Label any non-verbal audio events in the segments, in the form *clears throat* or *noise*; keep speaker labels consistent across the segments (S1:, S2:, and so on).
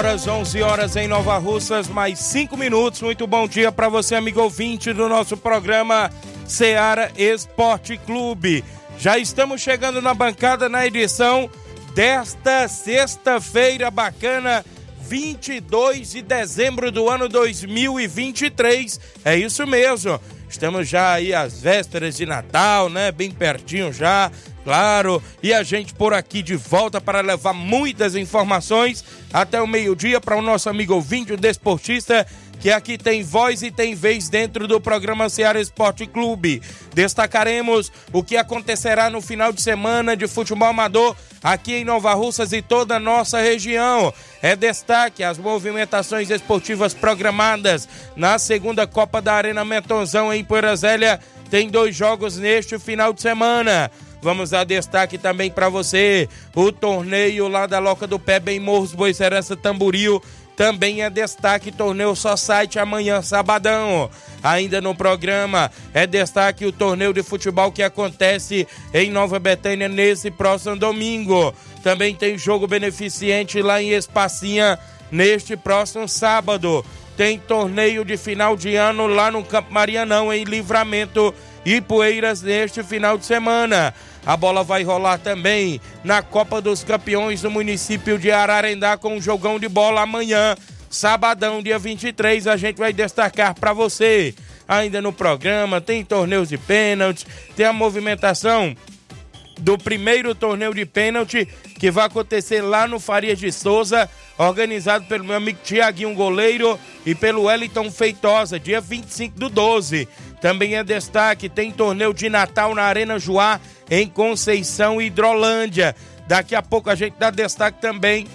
S1: Horas, 11 horas em Nova Russas, mais 5 minutos. Muito bom dia para você, amigo ouvinte do nosso programa Seara Esporte Clube. Já estamos chegando na bancada na edição desta sexta-feira bacana, 22 de dezembro do ano 2023. É isso mesmo. Estamos já aí às vésperas de Natal, né? Bem pertinho já claro, e a gente por aqui de volta para levar muitas informações até o meio-dia para o nosso amigo ouvinte, o desportista, que aqui tem voz e tem vez dentro do programa Ceará Esporte Clube. Destacaremos o que acontecerá no final de semana de futebol amador aqui em Nova Russas e toda a nossa região. É destaque as movimentações esportivas programadas na segunda Copa da Arena Metonzão em Poeira Zélia. Tem dois jogos neste final de semana. Vamos dar destaque também para você. O torneio lá da Loca do Pé, bem Morros, Boicerança, Tamboril. Também é destaque torneio só site amanhã, sabadão. Ainda no programa é destaque o torneio de futebol que acontece em Nova Betânia nesse próximo domingo. Também tem jogo beneficente lá em Espacinha neste próximo sábado. Tem torneio de final de ano lá no Campo Marianão em Livramento e Poeiras neste final de semana. A bola vai rolar também na Copa dos Campeões do município de Ararendá com um jogão de bola amanhã, sabadão, dia 23. A gente vai destacar para você. Ainda no programa, tem torneios de pênaltis, tem a movimentação do primeiro torneio de pênalti que vai acontecer lá no Farias de Souza, organizado pelo meu amigo Tiaguinho Goleiro e pelo Wellington Feitosa, dia 25 do 12. Também é destaque, tem torneio de Natal na Arena Joá, em Conceição Hidrolândia. Daqui a pouco a gente dá destaque também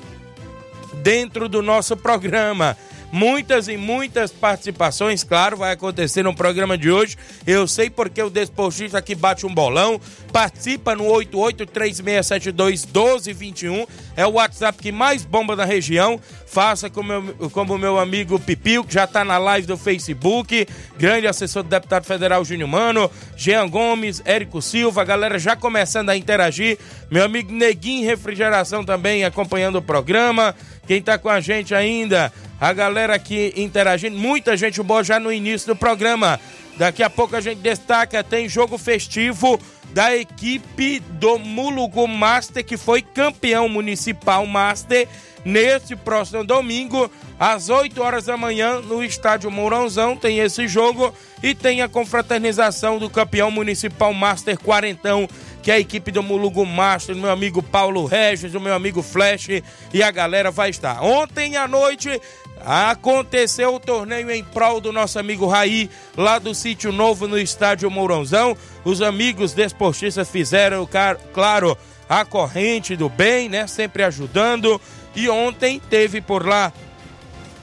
S1: dentro do nosso programa. Muitas e muitas participações, claro, vai acontecer no programa de hoje. Eu sei porque o desportista aqui bate um bolão. Participa no 8836721221. É o WhatsApp que mais bomba na região. Faça como meu, como meu amigo Pipil, que já está na live do Facebook. Grande assessor do deputado federal Júnior Mano. Jean Gomes, Érico Silva. A galera já começando a interagir. Meu amigo Neguinho Refrigeração também acompanhando o programa. Quem está com a gente ainda, a galera aqui interagindo, muita gente boa já no início do programa. Daqui a pouco a gente destaca, tem jogo festivo da equipe do Mulugu Master, que foi campeão municipal Master, neste próximo domingo, às 8 horas da manhã, no estádio Mourãozão, tem esse jogo e tem a confraternização do campeão municipal Master Quarentão que a equipe do Mulugu Master, meu amigo Paulo Regis, o meu amigo Flash e a galera vai estar. Ontem à noite aconteceu o torneio em prol do nosso amigo Raí, lá do Sítio Novo, no estádio Mourãozão. Os amigos desportistas fizeram, claro, a corrente do bem, né? Sempre ajudando. E ontem teve por lá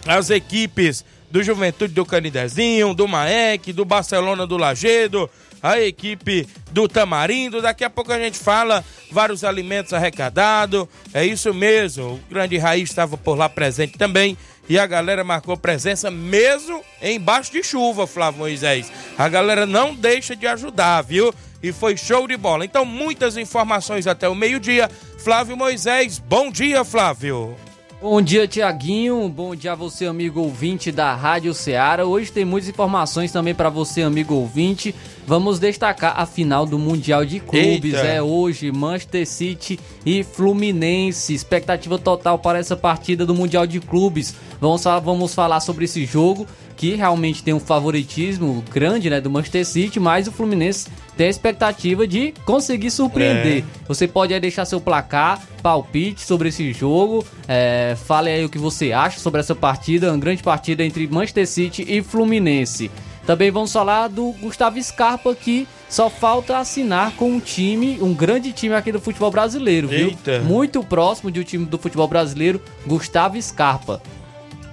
S1: as equipes do Juventude do Canidezinho, do Maek, do Barcelona do Lagedo, a equipe do Tamarindo. Daqui a pouco a gente fala vários alimentos arrecadados. É isso mesmo. O grande Raiz estava por lá presente também. E a galera marcou presença mesmo embaixo de chuva, Flávio Moisés. A galera não deixa de ajudar, viu? E foi show de bola. Então, muitas informações até o meio-dia. Flávio Moisés, bom dia, Flávio.
S2: Bom dia, Tiaguinho. Bom dia a você, amigo ouvinte da Rádio Ceará. Hoje tem muitas informações também para você, amigo ouvinte. Vamos destacar a final do Mundial de Clubes. Eita. É hoje Manchester City e Fluminense. Expectativa total para essa partida do Mundial de Clubes. Vamos, vamos falar sobre esse jogo que realmente tem um favoritismo grande né, do Manchester City, mas o Fluminense tem a expectativa de conseguir surpreender. É. Você pode aí deixar seu placar, palpite sobre esse jogo, é, fale aí o que você acha sobre essa partida, uma grande partida entre Manchester City e Fluminense. Também vamos falar do Gustavo Scarpa que só falta assinar com um time, um grande time aqui do futebol brasileiro, viu? Eita. Muito próximo de um time do futebol brasileiro, Gustavo Scarpa.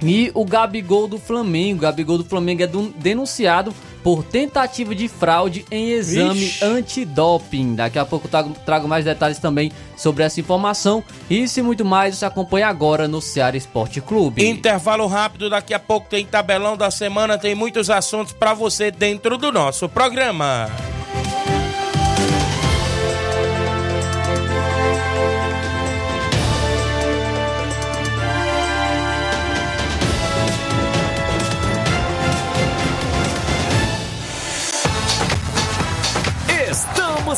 S2: E o Gabigol do Flamengo. O Gabigol do Flamengo é denunciado por tentativa de fraude em exame Ixi. antidoping. Daqui a pouco trago, trago, mais detalhes também sobre essa informação. Isso e muito mais você acompanha agora no Ceará Esporte Clube.
S1: Intervalo rápido, daqui a pouco tem tabelão da semana, tem muitos assuntos para você dentro do nosso programa.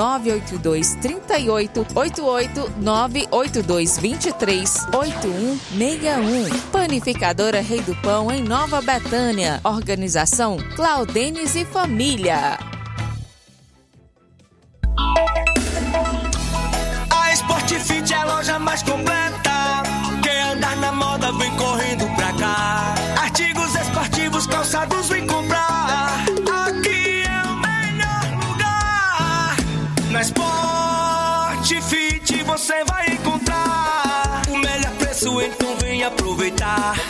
S3: 982 38 88 982 23 8161. Panificadora Rei do Pão em Nova Betânia. Organização Claudenes e Família.
S4: A Sport Fit é a loja mais completa. Quem andar na moda vem correndo pra cá. Artigos esportivos, calçados 다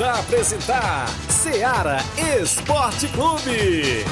S5: A apresentar Seara Esporte Clube.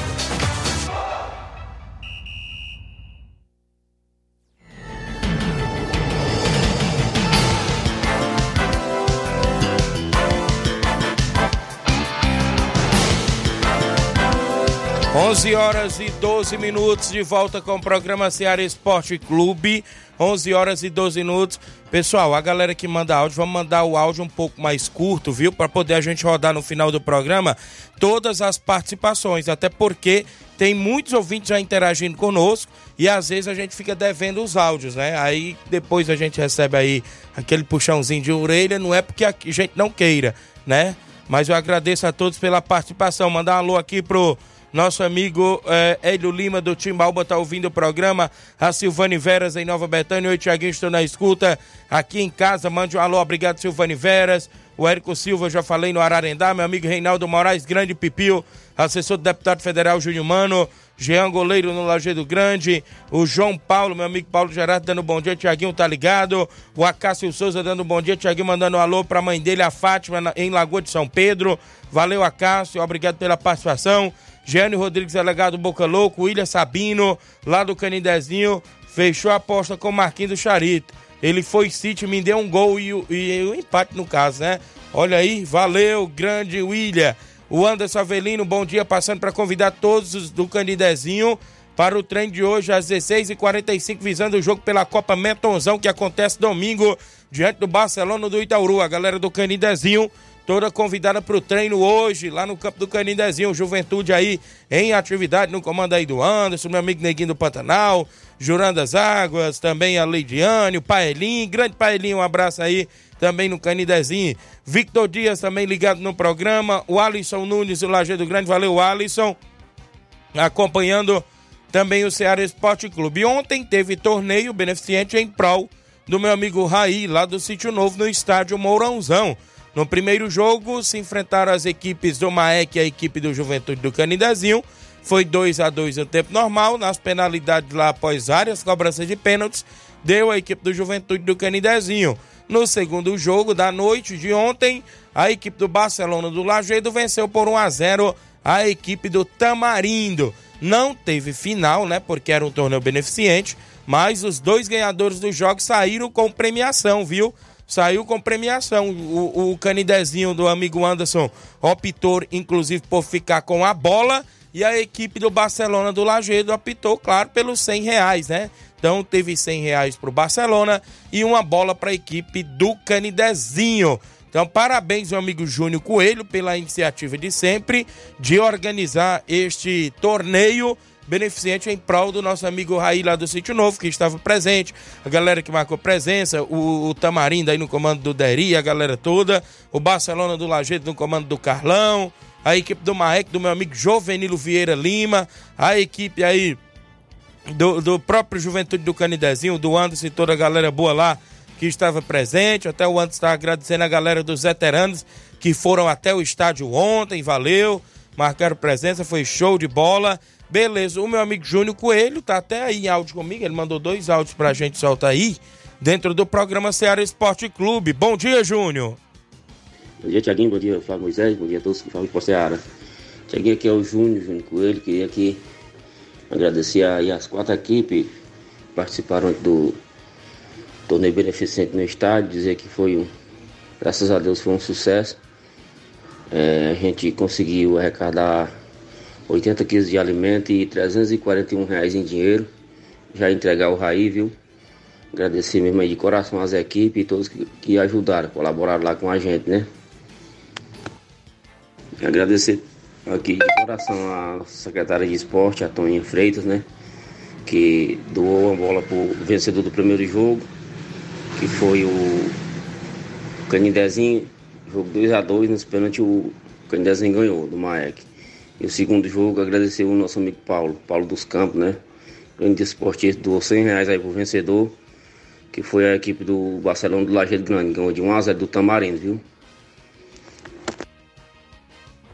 S1: 11 horas e 12 minutos de volta com o programa Ceará Esporte Clube. 11 horas e 12 minutos. Pessoal, a galera que manda áudio, vamos mandar o áudio um pouco mais curto, viu? Para poder a gente rodar no final do programa todas as participações. Até porque tem muitos ouvintes já interagindo conosco e às vezes a gente fica devendo os áudios, né? Aí depois a gente recebe aí aquele puxãozinho de orelha, não é porque a gente não queira, né? Mas eu agradeço a todos pela participação. Mandar um alô aqui pro nosso amigo é, Hélio Lima do Timbalba está ouvindo o programa. A Silvane Veras em Nova Betânia. Oi, Tiaguinho, estou na escuta aqui em casa. Mande um alô, obrigado, Silvane Veras. O Érico Silva, já falei no Ararendá. Meu amigo Reinaldo Moraes, grande pipio. Assessor do deputado federal Júnior Mano. Jean Goleiro no Lajeado Grande, o João Paulo, meu amigo Paulo Gerardo dando bom dia, Tiaguinho tá ligado, o Acácio Souza dando bom dia, Tiaguinho mandando um alô pra mãe dele, a Fátima, em Lagoa de São Pedro, valeu Acácio, obrigado pela participação, Gênio Rodrigues, delegado Boca Louco, William Sabino, lá do Canidezinho, fechou a aposta com o Marquinhos do Charito. Ele foi City, me deu um gol e o, o empate no caso, né? Olha aí, valeu, grande William. O Anderson Avelino, bom dia, passando para convidar todos os do Canidezinho para o treino de hoje às 16h45, visando o jogo pela Copa Metonzão, que acontece domingo, diante do Barcelona do Itaúru. A galera do Canidezinho, toda convidada para o treino hoje, lá no campo do Canidezinho. Juventude aí em atividade, no comando aí do Anderson, meu amigo Neguinho do Pantanal, Jurando das Águas, também a Leidiane, o Paelinho, grande Paelinho, um abraço aí também no Canidezinho. Victor Dias também ligado no programa. O Alisson Nunes, o Lajeado Grande. Valeu, Alisson. Acompanhando também o Ceará Esporte Clube. Ontem teve torneio beneficente em prol do meu amigo Raí, lá do Sítio Novo, no estádio Mourãozão. No primeiro jogo, se enfrentaram as equipes do Maek e a equipe do Juventude do Canidezinho. Foi 2 a 2 no tempo normal. Nas penalidades lá após várias cobranças de pênaltis, deu a equipe do Juventude do Canidezinho. No segundo jogo da noite de ontem, a equipe do Barcelona do Lajeado venceu por 1 a 0 a equipe do Tamarindo. Não teve final, né? Porque era um torneio beneficente, mas os dois ganhadores dos jogos saíram com premiação, viu? Saiu com premiação. O, o canidezinho do amigo Anderson optou, inclusive, por ficar com a bola. E a equipe do Barcelona do Lajeado optou, claro, pelos 100 reais, né? Então teve 100 reais para o Barcelona e uma bola para a equipe do Canidezinho. Então, parabéns, meu amigo Júnior Coelho, pela iniciativa de sempre de organizar este torneio beneficente em prol do nosso amigo Raí lá do Sítio Novo, que estava presente, a galera que marcou presença, o, o Tamarindo aí no comando do Deri, a galera toda, o Barcelona do Lajeito no comando do Carlão, a equipe do Maek, do meu amigo Jovenilo Vieira Lima, a equipe aí do, do próprio Juventude do Canidezinho, do Anderson e toda a galera boa lá que estava presente. Até o Anderson está agradecendo a galera dos veteranos que foram até o estádio ontem, valeu, marcaram presença, foi show de bola. Beleza, o meu amigo Júnior Coelho tá até aí em áudio comigo, ele mandou dois áudios pra gente soltar aí, dentro do programa Ceará Esporte Clube. Bom dia, Júnior.
S6: Bom dia, Tiaguinho, bom dia, Flávio Moisés, bom dia a todos que falam de Ceará. Tiaguinho, aqui é o Júnior, Júnior Coelho, queria aqui Agradecer aí as quatro equipes que participaram do torneio beneficente no estádio, dizer que foi um, graças a Deus foi um sucesso. É, a gente conseguiu arrecadar 80 quilos de alimento e 341 reais em dinheiro. Já entregar o Raí, viu? Agradecer mesmo aí de coração às equipes e todos que, que ajudaram, colaboraram lá com a gente, né? Agradecer aqui de coração a secretária de esporte, a Toninha Freitas, né? Que doou a bola pro vencedor do primeiro jogo, que foi o Canidezinho, jogo 2x2, nesse pênalti o Canidezinho ganhou, do Maek. E o segundo jogo, agradecer o nosso amigo Paulo, Paulo dos Campos, né? Grande esportista, doou 100 reais aí pro vencedor, que foi a equipe do Barcelona do Lajeado Grande, ganhou de 1x0 do Tamarindo, viu?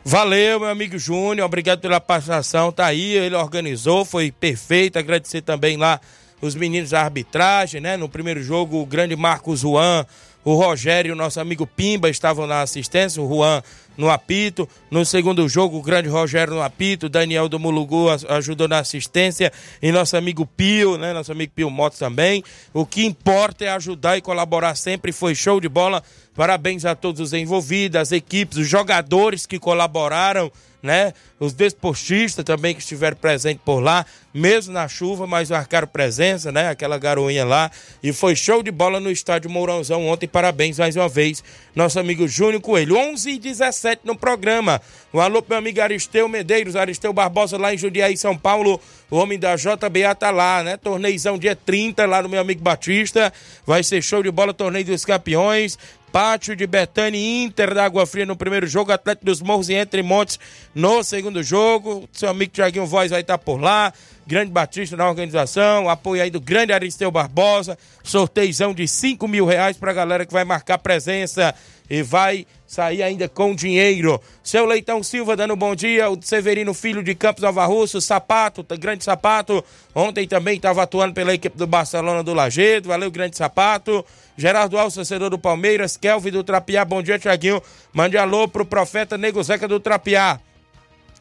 S1: Valeu, meu amigo Júnior, obrigado pela participação. Tá aí, ele organizou, foi perfeito. Agradecer também lá os meninos da arbitragem, né? No primeiro jogo, o grande Marcos Juan, o Rogério nosso amigo Pimba estavam na assistência, o Juan no apito. No segundo jogo, o grande Rogério no apito, Daniel do Mulugu ajudou na assistência e nosso amigo Pio, né? Nosso amigo Pio Motos também. O que importa é ajudar e colaborar sempre. Foi show de bola. Parabéns a todos os envolvidos, as equipes, os jogadores que colaboraram né? Os desportistas também que estiveram presentes por lá, mesmo na chuva, mas marcaram presença, né? Aquela garoinha lá. E foi show de bola no estádio Mourãozão ontem. Parabéns mais uma vez, nosso amigo Júnior Coelho. 11 e 17 no programa. Um alô pro meu amigo Aristeu Medeiros, Aristeu Barbosa lá em Jundiaí, São Paulo. O homem da JBA tá lá, né? Torneizão dia 30 lá no meu amigo Batista. Vai ser show de bola, torneio dos campeões. Pátio de Betânia Inter da Água Fria no primeiro jogo, Atlético dos Morros e Entre Montes no segundo jogo. Seu amigo Tiaguinho Voz vai estar por lá. Grande Batista na organização, apoio aí do grande Aristeu Barbosa, sorteizão de 5 mil reais pra galera que vai marcar presença e vai sair ainda com dinheiro. Seu Leitão Silva dando bom dia, o Severino Filho de Campos Nova Russo, Sapato, grande Sapato, ontem também estava atuando pela equipe do Barcelona do Lagedo, valeu grande Sapato. Gerardo Alves, torcedor do Palmeiras, Kelvin do Trapiá, bom dia Tiaguinho, mande alô pro profeta Nego Zeca do Trapiá.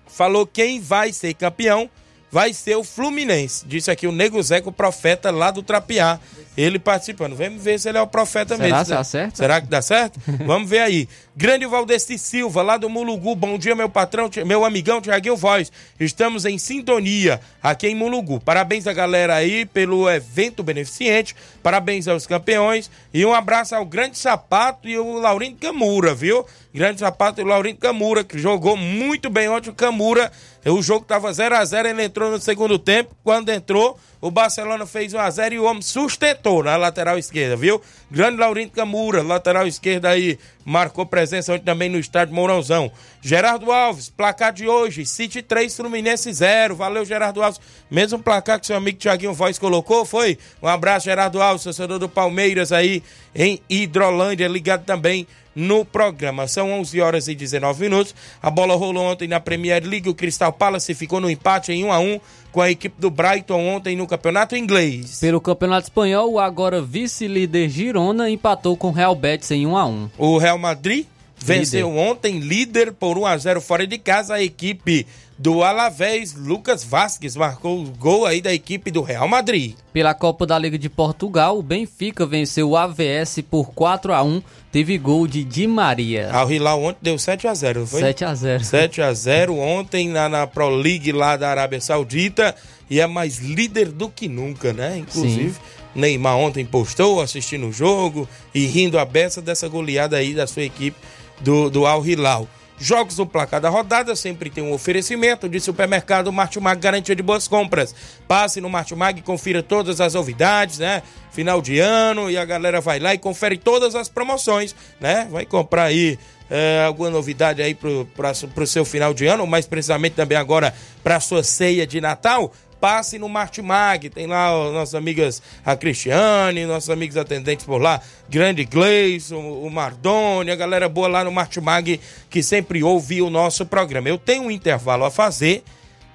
S1: Falou quem vai ser campeão vai ser o Fluminense. Disse aqui o Nego Zeca, o profeta lá do Trapiá. Ele participando. Vamos ver se ele é o profeta
S2: Será
S1: mesmo.
S2: que dá certo?
S1: Será que dá certo? *laughs* Vamos ver aí. Grande Valdeci Silva, lá do Mulugu. Bom dia, meu patrão, meu amigão Tiaguinho Voz. Estamos em sintonia aqui em Mulugu. Parabéns a galera aí pelo evento beneficente. Parabéns aos campeões. E um abraço ao Grande Sapato e o Laurindo Camura, viu? Grande Sapato e o Laurindo Camura, que jogou muito bem ontem o Camura. O jogo tava 0 a 0 ele entrou no segundo tempo. Quando entrou, o Barcelona fez 1 a 0 e o homem sustentou na lateral esquerda, viu? Grande Laurindo Camura, lateral esquerda aí, marcou presença ontem também no estádio Mourãozão. Gerardo Alves, placar de hoje, City 3, Fluminense 0. Valeu, Gerardo Alves. Mesmo placar que seu amigo Tiaguinho Voz colocou, foi? Um abraço, Gerardo Alves, torcedor do Palmeiras aí em Hidrolândia, ligado também no programa. São 11 horas e 19 minutos. A bola rolou ontem na Premier League. O Crystal Palace ficou no empate em 1 a 1 com a equipe do Brighton ontem no Campeonato Inglês.
S2: Pelo Campeonato Espanhol, o agora vice-líder Girona empatou com o Real Betis em 1 a 1.
S1: O Real Madrid venceu líder. ontem líder por 1 a 0 fora de casa a equipe do Alavés, Lucas Vasquez marcou o gol aí da equipe do Real Madrid.
S2: Pela Copa da Liga de Portugal, o Benfica venceu o AVS por 4 a 1 teve gol de Di Maria.
S1: Al Hilal ontem deu 7 a 0 foi?
S2: 7 a 0
S1: 7 a 0 ontem na, na Pro League lá da Arábia Saudita e é mais líder do que nunca, né? Inclusive, Sim. Neymar ontem postou assistindo o jogo e rindo a beça dessa goleada aí da sua equipe do, do Al Hilal. Jogos do placar da rodada sempre tem um oferecimento de supermercado Martimag garantia de boas compras. Passe no Martimag e confira todas as novidades, né? Final de ano e a galera vai lá e confere todas as promoções, né? Vai comprar aí é, alguma novidade aí pra, pro seu final de ano, mais precisamente também agora para sua ceia de Natal passe no Martimag. Tem lá nossas amigas, a Cristiane, nossos amigos atendentes por lá, Grande Gleison, o Mardoni, a galera boa lá no Martimag que sempre ouve o nosso programa. Eu tenho um intervalo a fazer.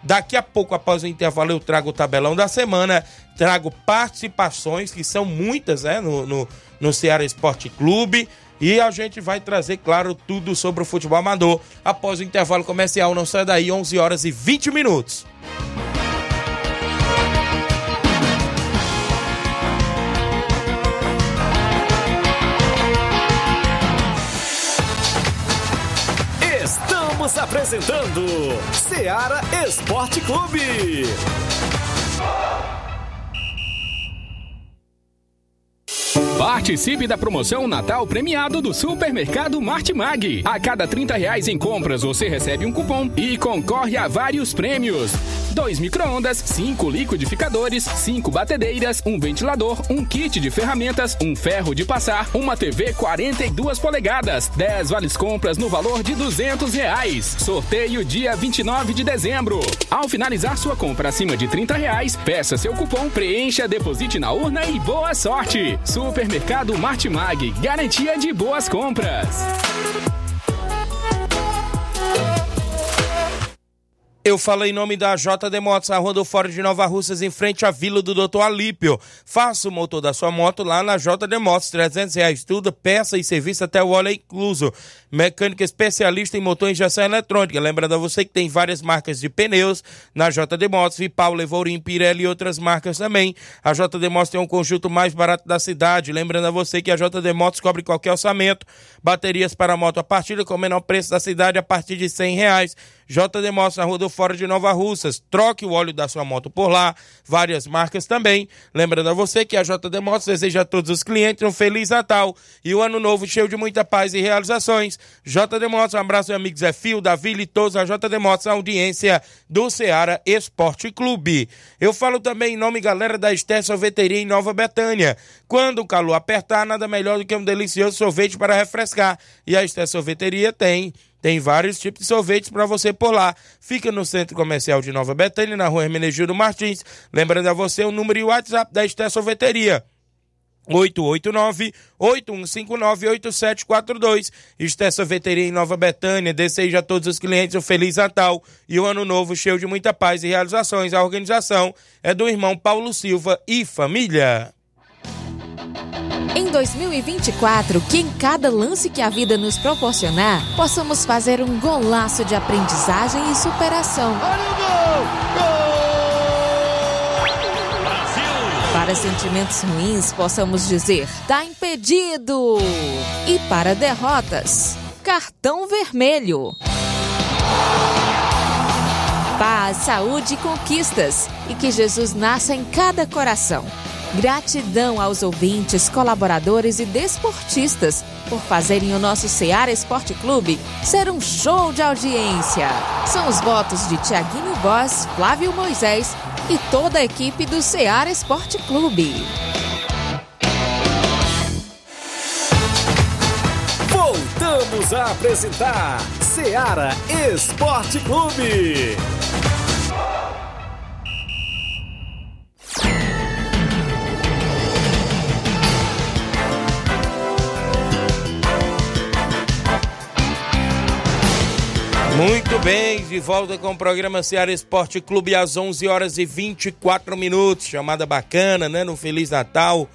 S1: Daqui a pouco, após o intervalo, eu trago o tabelão da semana, trago participações, que são muitas, né, no, no, no Ceará Esporte Clube. E a gente vai trazer, claro, tudo sobre o futebol amador após o intervalo comercial. Não sai daí, 11 horas e 20 minutos.
S5: Apresentando Seara Esporte Clube.
S7: Participe da promoção Natal premiado do Supermercado Martimag. A cada 30 reais em compras, você recebe um cupom e concorre a vários prêmios. Dois micro-ondas, cinco liquidificadores, cinco batedeiras, um ventilador, um kit de ferramentas, um ferro de passar, uma TV 42 polegadas, 10 vales compras no valor de 200 reais. Sorteio dia 29 de dezembro. Ao finalizar sua compra acima de 30 reais, peça seu cupom, preencha, deposite na urna e boa sorte. Supermercado Martimag, garantia de boas compras.
S1: Eu falei em nome da JD Motos, a Rua do Fora de Nova Russas, em frente à Vila do Doutor Alípio. Faça o motor da sua moto lá na JD Motos, 300 reais tudo, peça e serviço até o óleo incluso. Mecânica especialista em motor e injeção eletrônica. Lembrando a você que tem várias marcas de pneus na JD Motos, Vipau, Levorim, Pirelli e outras marcas também. A JD Motos tem um conjunto mais barato da cidade. Lembrando a você que a JD Motos cobre qualquer orçamento. Baterias para moto a partir com o menor preço da cidade a partir de 100 reais. JD Motos na Rua do Fora de Nova Russas. Troque o óleo da sua moto por lá. Várias marcas também. Lembrando a você que a JD Motos deseja a todos os clientes um Feliz Natal e um Ano Novo cheio de muita paz e realizações. JD Motos, um abraço, meu amigo Zé Fio, Davi e todos a JD Motos, a audiência do Ceará Esporte Clube. Eu falo também em nome, galera, da Esté Sorveteria em Nova Betânia. Quando o calor apertar, nada melhor do que um delicioso sorvete para refrescar. E a Esté Sorveteria tem tem vários tipos de sorvetes para você por lá. Fica no Centro Comercial de Nova Betânia, na rua Hermenegildo Martins. Lembrando a você o número e o WhatsApp da Esté Sorveteria. 889-8159-8742. Esté Sorveteria em Nova Betânia. Deseja a todos os clientes um Feliz Natal e um Ano Novo cheio de muita paz e realizações. A organização é do irmão Paulo Silva e família.
S3: Em 2024, que em cada lance que a vida nos proporcionar, possamos fazer um golaço de aprendizagem e superação.
S5: Olha o gol! Gol! Brasil!
S3: Para sentimentos ruins, possamos dizer: tá impedido. E para derrotas, cartão vermelho. Paz, saúde e conquistas. E que Jesus nasça em cada coração. Gratidão aos ouvintes, colaboradores e desportistas por fazerem o nosso Seara Esporte Clube ser um show de audiência. São os votos de Tiaguinho Voz, Flávio Moisés e toda a equipe do Seara Esporte Clube.
S5: Voltamos a apresentar Seara Esporte Clube.
S1: Muito bem, de volta com o programa Ceará Esporte Clube às 11 horas e 24 minutos. Chamada bacana, né? No Feliz Natal,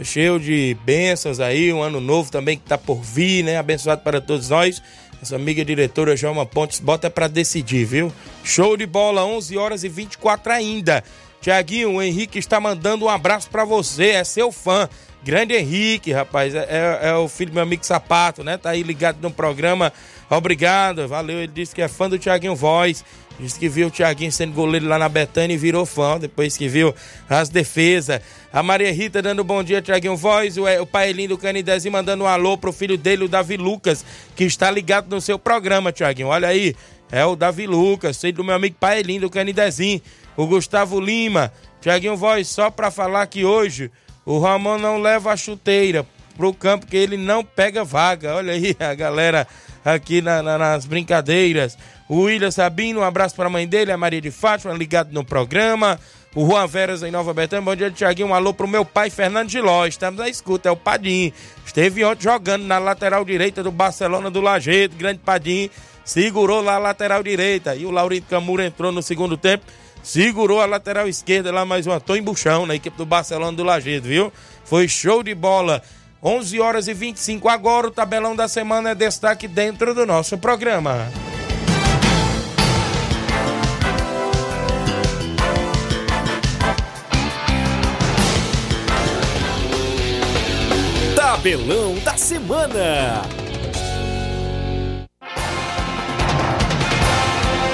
S1: cheio de bênçãos aí, um ano novo também que tá por vir, né? Abençoado para todos nós. Nossa amiga diretora Joelma Pontes bota para decidir, viu? Show de bola, 11 horas e 24 ainda. Tiaguinho, o Henrique está mandando um abraço para você, é seu fã. Grande Henrique, rapaz, é, é, é, o filho do meu amigo Sapato, né? Tá aí ligado no programa. Obrigado, valeu. Ele disse que é fã do Tiaguinho Voz. Disse que viu o Tiaguinho sendo goleiro lá na Betânia e virou fã, depois que viu as defesas. A Maria Rita dando bom dia, Tiaguinho Voz. O, o Paelinho do Canidezinho mandando um alô pro filho dele, o Davi Lucas, que está ligado no seu programa, Tiaguinho. Olha aí, é o Davi Lucas, filho do meu amigo Paelinho do Canidezinho. O Gustavo Lima. Tiaguinho Voz, só para falar que hoje o Ramon não leva a chuteira pro campo que ele não pega vaga. Olha aí a galera aqui na, na, nas brincadeiras. O William Sabino, um abraço para a mãe dele, a Maria de Fátima, ligado no programa. O Juan Veras em Nova Betânia. Bom dia, Tiaguinho. Um alô pro meu pai, Fernando de Ló. Estamos na escuta, é o Padim. Esteve ontem jogando na lateral direita do Barcelona do Lajeito. Grande Padim. Segurou lá a lateral direita. E o Laurito Camura entrou no segundo tempo segurou a lateral esquerda lá mais uma Tô Buchão na equipe do Barcelona do Lajeado, viu? Foi show de bola. 11 horas e 25 agora, o tabelão da semana é destaque dentro do nosso programa.
S5: Tabelão da semana.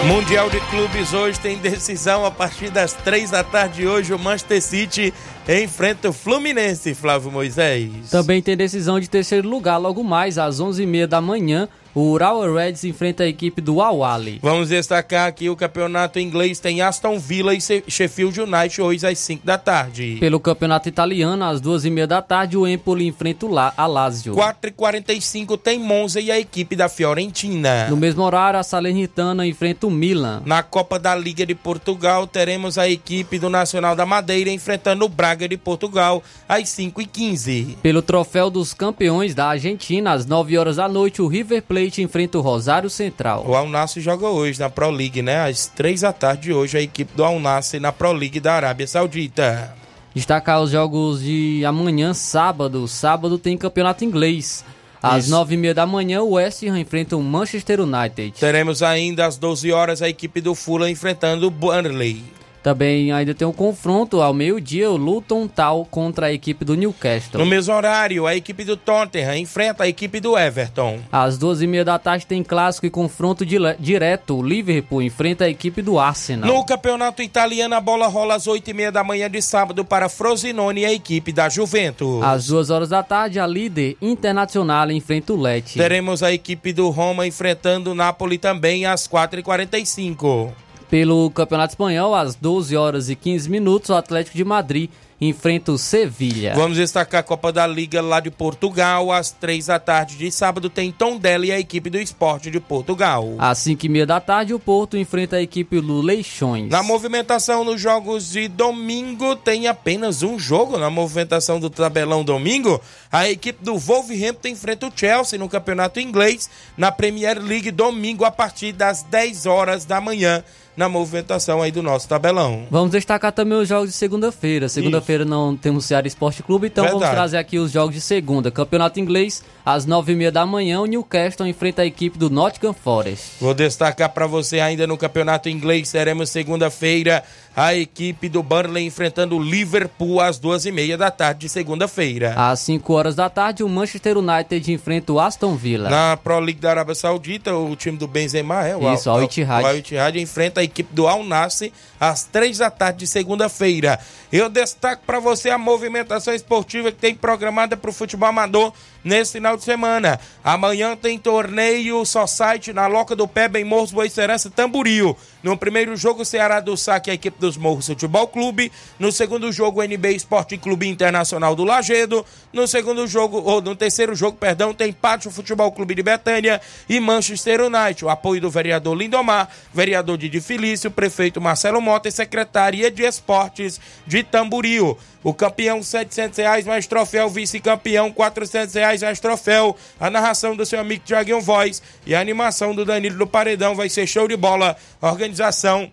S1: Mundial de Clubes hoje tem decisão a partir das três da tarde hoje. O Manchester City enfrenta o Fluminense, Flávio Moisés.
S2: Também tem decisão de terceiro lugar logo mais às onze e meia da manhã. O Urawa Reds enfrenta a equipe do Awali.
S1: Vamos destacar aqui o campeonato inglês tem Aston Villa e Sheffield United hoje às 5 da tarde.
S2: Pelo campeonato italiano, às duas e meia da tarde, o Empoli enfrenta o La a Lazio.
S1: 4 e 45 tem Monza e a equipe da Fiorentina.
S2: No mesmo horário, a Salernitana enfrenta o Milan.
S1: Na Copa da Liga de Portugal, teremos a equipe do Nacional da Madeira enfrentando o Braga de Portugal às 5 e 15.
S2: Pelo troféu dos campeões da Argentina, às 9 horas da noite, o River Plate Plate enfrenta o Rosário Central.
S1: O Alnassi joga hoje na Pro League, né? Às três da tarde de hoje, a equipe do Alnassi na Pro League da Arábia Saudita.
S2: Destacar os jogos de amanhã, sábado. Sábado tem campeonato inglês. Às nove e meia da manhã, o West Ham enfrenta o Manchester United.
S1: Teremos ainda às 12 horas a equipe do Fulham enfrentando o Burnley.
S2: Também ainda tem um confronto ao meio-dia, o Luton Town contra a equipe do Newcastle.
S1: No mesmo horário, a equipe do Tottenham enfrenta a equipe do Everton.
S2: Às duas e meia da tarde tem clássico e confronto direto. O Liverpool enfrenta a equipe do Arsenal.
S1: No campeonato italiano, a bola rola às oito e meia da manhã de sábado para Frosinone e a equipe da Juventus.
S2: Às duas horas da tarde, a líder internacional enfrenta o Lecce.
S1: Teremos a equipe do Roma enfrentando o Napoli também às quatro e quarenta e cinco.
S2: Pelo Campeonato Espanhol, às 12 horas e 15 minutos, o Atlético de Madrid enfrenta o Sevilha.
S1: Vamos destacar a Copa da Liga lá de Portugal. Às três da tarde de sábado tem Tondela e a equipe do Esporte de Portugal.
S2: Às cinco e meia da tarde, o Porto enfrenta a equipe do Leixões.
S1: Na movimentação nos jogos de domingo, tem apenas um jogo. Na movimentação do tabelão domingo, a equipe do Wolverhampton enfrenta o Chelsea no campeonato inglês, na Premier League, domingo, a partir das 10 horas da manhã na movimentação aí do nosso tabelão.
S2: Vamos destacar também os jogos de segunda-feira. Segunda-feira não temos Ceará Esporte Clube, então Verdade. vamos trazer aqui os jogos de segunda. Campeonato Inglês, às nove e meia da manhã, o Newcastle enfrenta a equipe do Nottingham Forest.
S1: Vou destacar para você ainda no Campeonato Inglês, teremos segunda-feira a equipe do Burnley enfrentando o Liverpool às duas e meia da tarde de segunda-feira.
S2: Às 5 horas da tarde, o Manchester United enfrenta o Aston Villa.
S1: Na Pro League da Arábia Saudita, o time do Benzema, é,
S2: o Isso, Al, Ittihad.
S1: O Al Ittihad enfrenta a equipe do Al Nassr às três da tarde de segunda-feira. Eu destaco para você a movimentação esportiva que tem programada para o futebol amador nesse final de semana. Amanhã tem torneio Society na Loca do Pé, em Morros Boicerança, Tamburil. No primeiro jogo, Ceará do Saque, a equipe dos Morros Futebol Clube. No segundo jogo, NB Esporte Clube Internacional do Lagedo. No segundo jogo, ou no terceiro jogo, perdão, tem Pátio Futebol Clube de Betânia e Manchester United. O apoio do vereador Lindomar, vereador Didi Felício, prefeito Marcelo Mota e Secretaria de Esportes de Tamburil. O campeão, 700 reais mais troféu. Vice-campeão, 400 reais mais troféu. A narração do seu amigo Tiaguinho Voz e a animação do Danilo do Paredão vai ser show de bola. Organização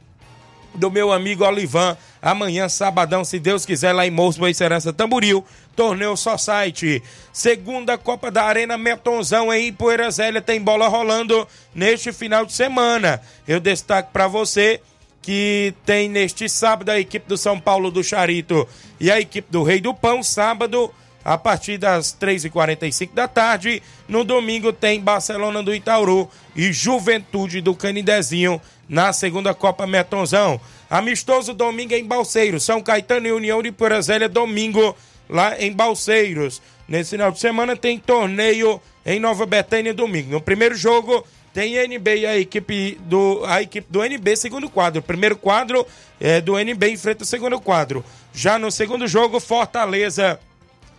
S1: do meu amigo Olivan. Amanhã, sabadão, se Deus quiser, lá em Moço, Boa Serança Tamburil. Torneio Society. Segunda Copa da Arena Metonzão em Poeira Zélia tem bola rolando neste final de semana. Eu destaco para você que tem neste sábado a equipe do São Paulo do Charito e a equipe do Rei do Pão, sábado a partir das 3h45 da tarde. No domingo tem Barcelona do Itauru e Juventude do Canidezinho na segunda Copa Metonzão. Amistoso domingo em Balseiros, São Caetano e União de Porazélia, domingo lá em Balseiros. Nesse final de semana tem torneio em Nova Betânia domingo. No primeiro jogo, tem NB a equipe do, a equipe do NB, segundo quadro. Primeiro quadro é do NB enfrenta o segundo quadro. Já no segundo jogo, Fortaleza,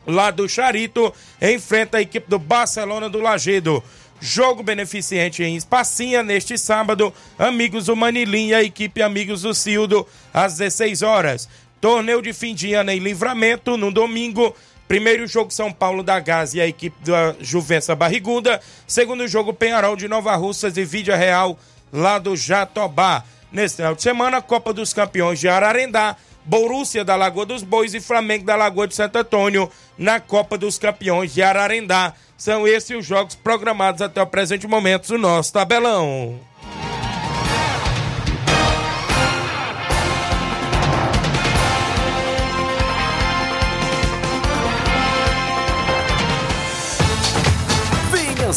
S1: lá do Charito, enfrenta a equipe do Barcelona do Lagedo. Jogo beneficente em Espacinha neste sábado. Amigos do Manilim e a equipe Amigos do Cildo, às 16 horas. Torneio de fim de ano em livramento no domingo. Primeiro jogo São Paulo da Gás e a equipe da Juvença Barriguda. Segundo jogo Penharol de Nova Russas e Vídea Real lá do Jatobá. Neste final de semana, Copa dos Campeões de Ararendá, Borussia da Lagoa dos Bois e Flamengo da Lagoa de Santo Antônio na Copa dos Campeões de Ararendá. São esses os jogos programados até o presente momento do nosso tabelão.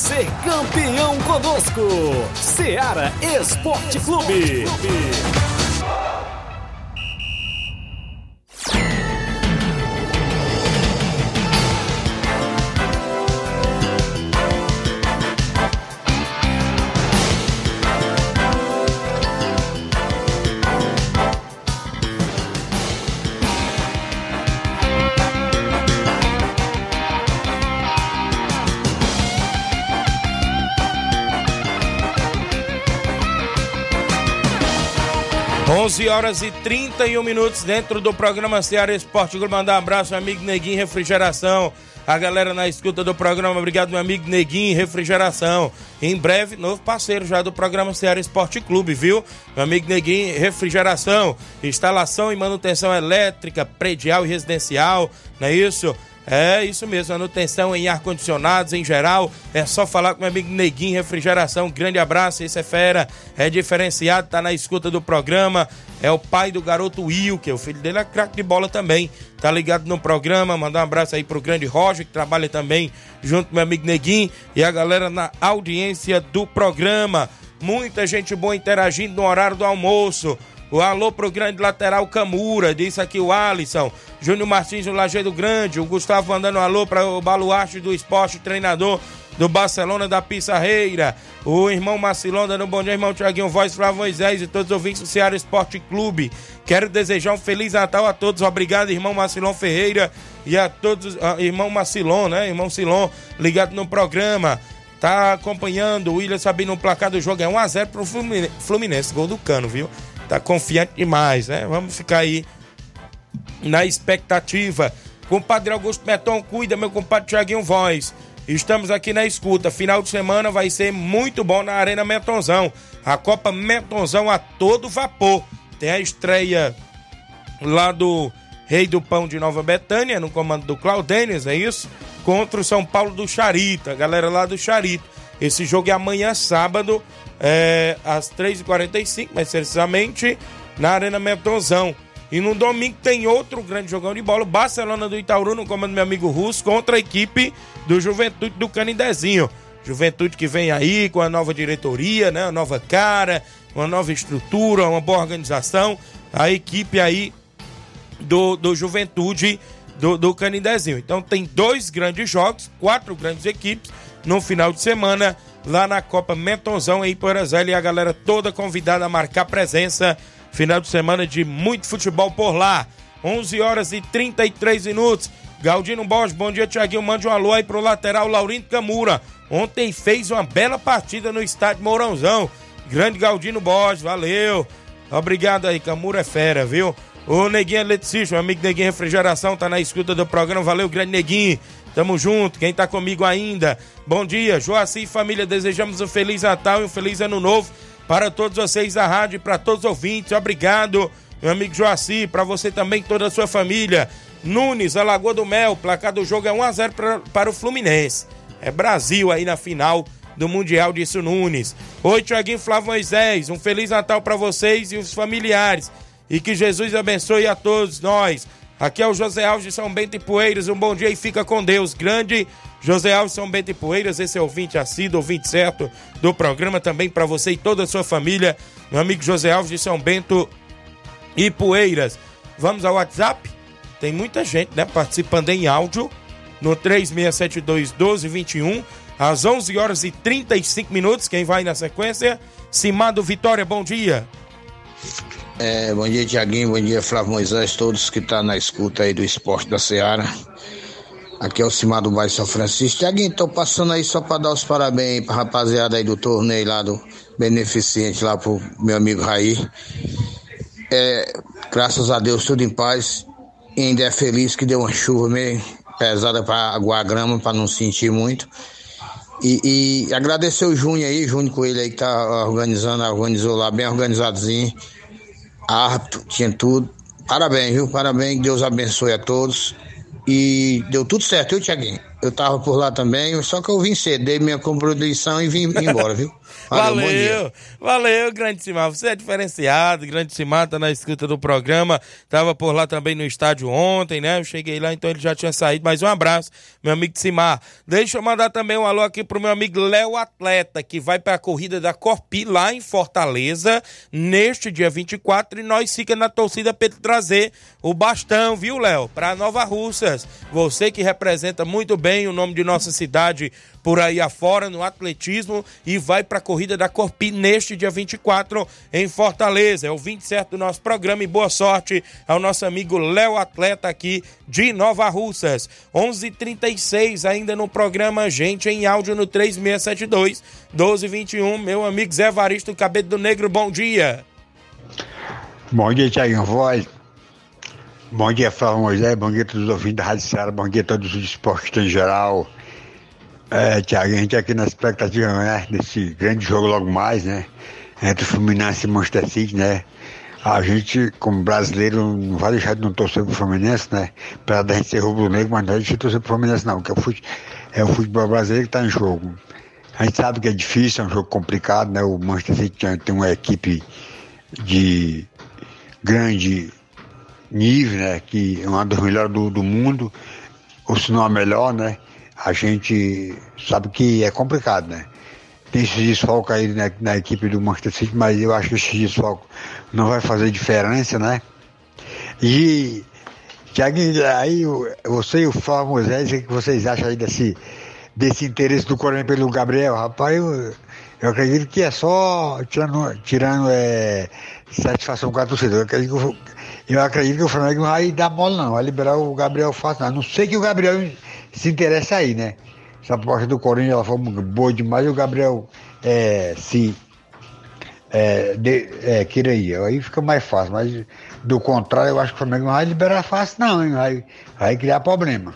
S5: Ser campeão conosco. Seara Esporte Clube.
S1: Horas e 31 minutos dentro do programa Ceará Esporte Clube. Mandar um abraço, meu amigo Neguinho Refrigeração. A galera na escuta do programa, obrigado, meu amigo Neguinho Refrigeração. Em breve, novo parceiro já do programa Ceará Esporte Clube, viu? Meu amigo Neguinho Refrigeração, instalação e manutenção elétrica, predial e residencial, não é isso? É isso mesmo, manutenção em ar-condicionados em geral. É só falar com meu amigo Neguinho Refrigeração. grande abraço, esse é fera, é diferenciado, tá na escuta do programa. É o pai do garoto Will, que é o filho dele, é craque de bola também. Tá ligado no programa. Mandar um abraço aí pro grande Roger, que trabalha também junto com meu amigo Neguinho e a galera na audiência do programa. Muita gente boa interagindo no horário do almoço. O alô pro grande lateral Camura, disse aqui o Alisson. Júnior Martins do Lajeado Grande. O Gustavo mandando um alô para o baluarte do esporte, treinador do Barcelona da Pissarreira. O irmão Macilon dando um bom dia, irmão Tiaguinho Voz, Flávio Moisés e todos os ouvintes do Ceará Esporte Clube. Quero desejar um Feliz Natal a todos. Obrigado, irmão Macilon Ferreira e a todos, uh, irmão Macilon, né? Irmão Silon, ligado no programa. Tá acompanhando o William Sabino no placar do jogo. É 1x0 pro Fluminense, gol do cano, viu? Tá confiante demais, né? Vamos ficar aí na expectativa. Compadre Augusto Meton, cuida, meu compadre Tiaguinho Voz. Estamos aqui na escuta. Final de semana vai ser muito bom na Arena Metonzão. A Copa Metonzão a todo vapor. Tem a estreia lá do Rei do Pão de Nova Betânia, no comando do Claudênis, é isso? Contra o São Paulo do Charito, a galera lá do Charito. Esse jogo é amanhã, sábado, é, às 3h45, mais precisamente, na Arena Metonzão. E no domingo tem outro grande jogão de bola, Barcelona do Itaúru, no comando do meu amigo Russo, contra a equipe do Juventude do Canidezinho. Juventude que vem aí com a nova diretoria, né? Uma nova cara, uma nova estrutura, uma boa organização. A equipe aí do, do Juventude do, do Canidezinho. Então tem dois grandes jogos, quatro grandes equipes no final de semana lá na Copa Mentonzão em Porazélia e a galera toda convidada a marcar presença Final de semana de muito futebol por lá. 11 horas e 33 minutos. Galdino Borges, bom dia, Tiaguinho. Mande um alô aí pro lateral Laurindo Camura. Ontem fez uma bela partida no estádio Mourãozão. Grande Galdino Borges, valeu. Obrigado aí, Camura é fera, viu? O Neguinho Leticício, meu amigo Neguinho Refrigeração, tá na escuta do programa. Valeu, grande Neguinho. Tamo junto. Quem tá comigo ainda? Bom dia, Joaci e família. Desejamos um Feliz Natal e um Feliz Ano Novo para todos vocês da rádio e para todos os ouvintes. Obrigado, meu amigo Joaci, para você também, toda a sua família. Nunes, a Lagoa do Mel, placar do jogo é 1x0 para, para o Fluminense. É Brasil aí na final do Mundial, disse o Nunes. Oi, Tiaguinho Flávio Moisés, um Feliz Natal para vocês e os familiares. E que Jesus abençoe a todos nós. Aqui é o José Alves de São Bento e Poeiras. Um bom dia e fica com Deus. Grande José Alves São Bento e Poeiras, esse é o ouvinte assíduo, ouvinte certo do programa também para você e toda a sua família. Meu amigo José Alves de São Bento e Poeiras. Vamos ao WhatsApp? Tem muita gente, né, participando em áudio no 3672 1221 às 11 horas e 35 minutos. Quem vai na sequência? Simado Vitória, bom dia.
S8: É, bom dia, Tiaguinho. Bom dia, Flávio Moisés, todos que estão tá na escuta aí do esporte da Seara. Aqui é o Cimar do Bairro São Francisco. Tiaguinho, tô passando aí só para dar os parabéns pra rapaziada aí do torneio lá do Beneficente, lá pro meu amigo Raí. É, graças a Deus, tudo em paz. E ainda é feliz que deu uma chuva meio pesada para aguar a grama, para não sentir muito. E, e, agradecer o Júnior aí, Júnior Coelho aí que tá organizando, organizou lá bem organizadozinho. Árbitro, tinha tudo. Parabéns, viu? Parabéns, Deus abençoe a todos. E deu tudo certo, viu, Tiaguinho? Eu tava por lá também, só que eu vim cedo, dei minha contribuição e vim embora, viu?
S1: Valeu, valeu, valeu, grande Simar. Você é diferenciado, grande Simar tá na escuta do programa. Tava por lá também no estádio ontem, né? Eu cheguei lá, então ele já tinha saído. Mas um abraço, meu amigo Simar. Deixa eu mandar também um alô aqui pro meu amigo Léo Atleta, que vai pra corrida da Corpi lá em Fortaleza, neste dia 24. E nós fica na torcida pra ele trazer o bastão, viu, Léo? Pra Nova Russas. Você que representa muito bem o nome de nossa cidade por aí afora no atletismo e vai para a corrida da Corpi neste dia 24 em Fortaleza. É o 27 do nosso programa e boa sorte ao nosso amigo Léo Atleta aqui de Nova Russas. 11:36 ainda no programa Gente em áudio no 3672 1221. Meu amigo Zé Varisto Cabelo do Negro, bom dia.
S9: Bom dia, Tiaguinho Voz. Bom dia, Flávio Moisés. Bom dia a todos os ouvintes da Rádio Ceará. Bom dia a todos os esportes em geral. É, Tiago, a gente aqui na expectativa né, desse grande jogo logo mais, né? Entre o Fluminense e Manchester City, né? A gente, como brasileiro, não vai deixar de não torcer pro Fluminense, né? Apesar da gente ser rubro-negro, mas não vai deixar de torcer pro Fluminense, não, porque é o, fute, é o futebol brasileiro que tá em jogo. A gente sabe que é difícil, é um jogo complicado, né? O Manchester City tem uma equipe de grande nível, né? Que é uma das melhores do, do mundo, ou se não a melhor, né? A gente sabe que é complicado, né? Tem esse desfalque aí na, na, equipe do Manchester City, mas eu acho que esse desfalque não vai fazer diferença, né? E, Tiago, aí você e o Flávio Moisés, o que vocês acham aí desse, desse interesse do Corinthians pelo Gabriel? Rapaz, eu, eu acredito que é só tirando, tirando é, satisfação com a torcida. Eu acredito eu, eu acredito que o Flamengo não vai dar mole, não, vai liberar o Gabriel fácil, não. A não sei que o Gabriel se interessa aí, né? Essa aposta do Corinthians ela foi boa demais e o Gabriel é, se é, de, é, queira ir. Aí fica mais fácil, mas do contrário, eu acho que o Flamengo não vai liberar fácil, não, hein? Vai, vai criar problema.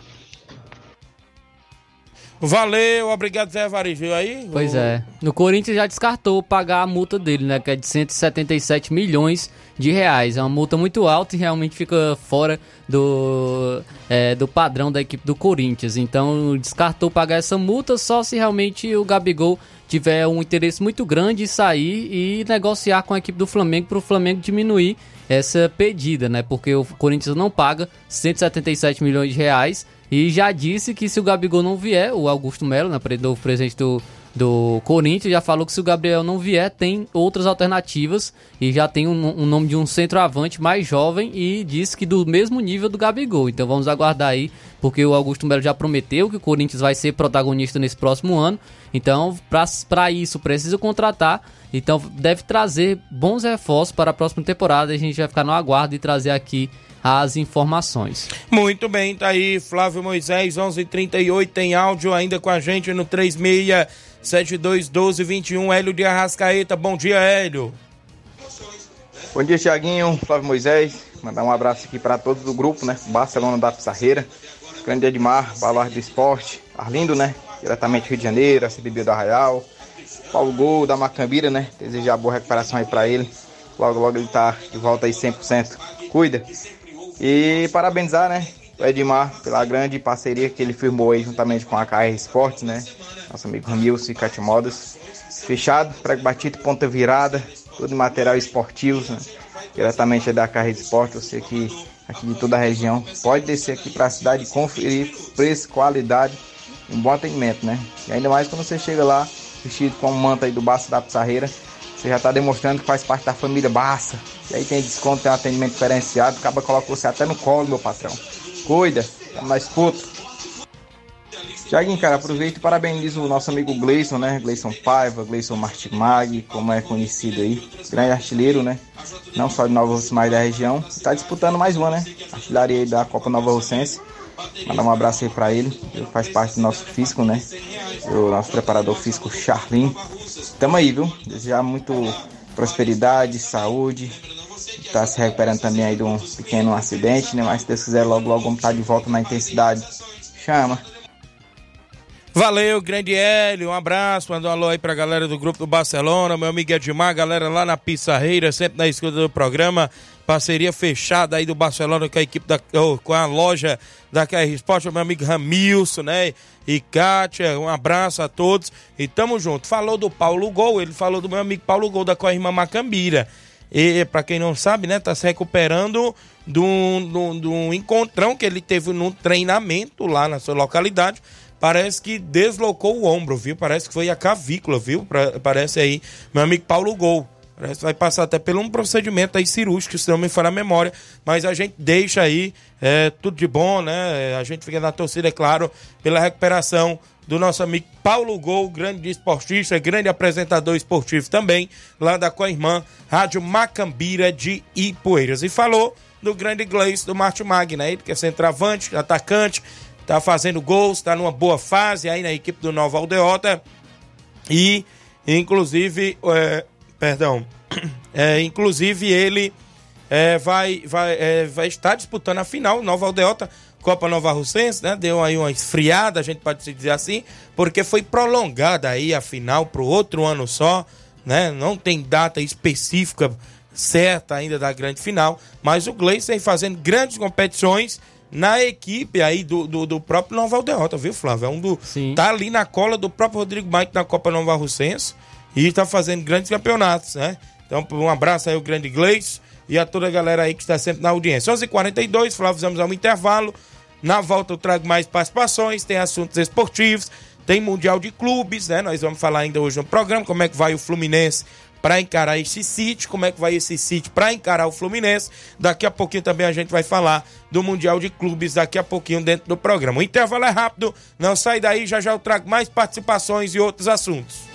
S1: Valeu, obrigado, Zé Varejo. aí?
S2: Pois o... é. No Corinthians já descartou pagar a multa dele, né? Que é de 177 milhões de reais. É uma multa muito alta e realmente fica fora do, é, do padrão da equipe do Corinthians. Então descartou pagar essa multa só se realmente o Gabigol tiver um interesse muito grande em sair e negociar com a equipe do Flamengo para o Flamengo diminuir essa pedida, né? Porque o Corinthians não paga 177 milhões de reais e já disse que se o Gabigol não vier, o Augusto Melo, né, o presidente do, do Corinthians, já falou que se o Gabriel não vier, tem outras alternativas e já tem um, um nome de um centroavante mais jovem e disse que do mesmo nível do Gabigol. Então vamos aguardar aí, porque o Augusto Melo já prometeu que o Corinthians vai ser protagonista nesse próximo ano. Então, para isso, precisa contratar. Então, deve trazer bons reforços para a próxima temporada. A gente vai ficar no aguardo e trazer aqui as informações.
S1: Muito bem, tá aí Flávio Moisés, 11:38 tem áudio ainda com a gente no 36721221 Hélio de Arrascaeta. Bom dia, Hélio.
S10: Bom dia, Tiaguinho, Flávio Moisés. Mandar um abraço aqui para todos do grupo, né? Barcelona da Pissarreira, Grande Edmar, Baluar do Esporte, Arlindo, né? Diretamente Rio de Janeiro, a CBB do Arraial. Paulo Gol da Macambira, né? Desejar boa recuperação aí para ele. Logo, logo ele tá de volta aí 100%. Cuida. E parabenizar, né, o Edmar pela grande parceria que ele firmou aí juntamente com a KR Esportes, né? Nosso amigo Ramilson e Cat Modas. Fechado, prego batido, ponta virada, todo material esportivo, né? diretamente da KR Esportes. Você que aqui de toda a região pode descer aqui para a cidade e conferir preço, qualidade um bom atendimento, né? E ainda mais quando você chega lá vestido com o manto aí do Baço da Pissarreira, você já está demonstrando que faz parte da família Barça. E aí tem desconto, tem um atendimento diferenciado. Acaba coloca você até no colo, meu patrão. Cuida, tamo na escuta. Tiaguinho, cara, aproveito e parabenizo o nosso amigo Gleison, né? Gleison Paiva, Gleison Martimag, como é conhecido aí. Grande artilheiro, né? Não só de Nova Rússia, mas da região. Está disputando mais uma, né? Artilharia aí da Copa Nova Russense. Mandar um abraço aí pra ele. Ele faz parte do nosso físico, né? O nosso preparador físico, Charlin. Tamo aí, viu? Desejar muito prosperidade, saúde. Tá se recuperando também aí de um pequeno acidente, né? Mas se Deus quiser, logo, logo vamos estar tá de volta na intensidade. Chama.
S1: Valeu, grande Hélio, um abraço, manda um alô aí pra galera do grupo do Barcelona, meu amigo Edmar, galera lá na Pissarreira, sempre na escuta do programa, parceria fechada aí do Barcelona com a equipe da, oh, com a loja da KR Sport, meu amigo Ramilson, né, e Kátia, um abraço a todos e tamo junto. Falou do Paulo Gol, ele falou do meu amigo Paulo Gol da Corrima Macambira, e para quem não sabe, né, tá se recuperando de um, encontrão que ele teve no treinamento lá na sua localidade, parece que deslocou o ombro, viu? Parece que foi a cavícula, viu? Pra, parece aí, meu amigo Paulo Gol. Parece vai passar até por um procedimento aí cirúrgico, se não me falha a memória. Mas a gente deixa aí é, tudo de bom, né? A gente fica na torcida, é claro, pela recuperação do nosso amigo Paulo Gol, grande esportista, grande apresentador esportivo também, lá da Coirmã, Rádio Macambira de Ipueiras. E falou do grande Gleice do Marte Magna, ele que é centroavante, atacante, tá fazendo gols, tá numa boa fase aí na equipe do Nova Aldeota. E, inclusive, é, perdão, *clears throat* é, inclusive ele é, vai, vai, é, vai estar disputando a final, Nova Aldeota, Copa Nova Russense, né? Deu aí uma esfriada, a gente pode dizer assim, porque foi prolongada aí a final para o outro ano só, né? Não tem data específica certa ainda da grande final, mas o Gleison fazendo grandes competições na equipe aí do, do, do próprio Nova Aldeota, viu, Flávio? É um do, Sim. tá ali na cola do próprio Rodrigo Mike na Copa Nova Russense e está fazendo grandes campeonatos, né? Então, um abraço aí ao grande Gleice e a toda a galera aí que está sempre na audiência. 11h42, Flávio, vamos ao intervalo. Na volta eu trago mais participações, tem assuntos esportivos, tem Mundial de Clubes, né? Nós vamos falar ainda hoje no programa como é que vai o Fluminense para encarar esse City, como é que vai esse City para encarar o Fluminense. Daqui a pouquinho também a gente vai falar do Mundial de Clubes, daqui a pouquinho dentro do programa. O intervalo é rápido, não sai daí, já já eu trago mais participações e outros assuntos.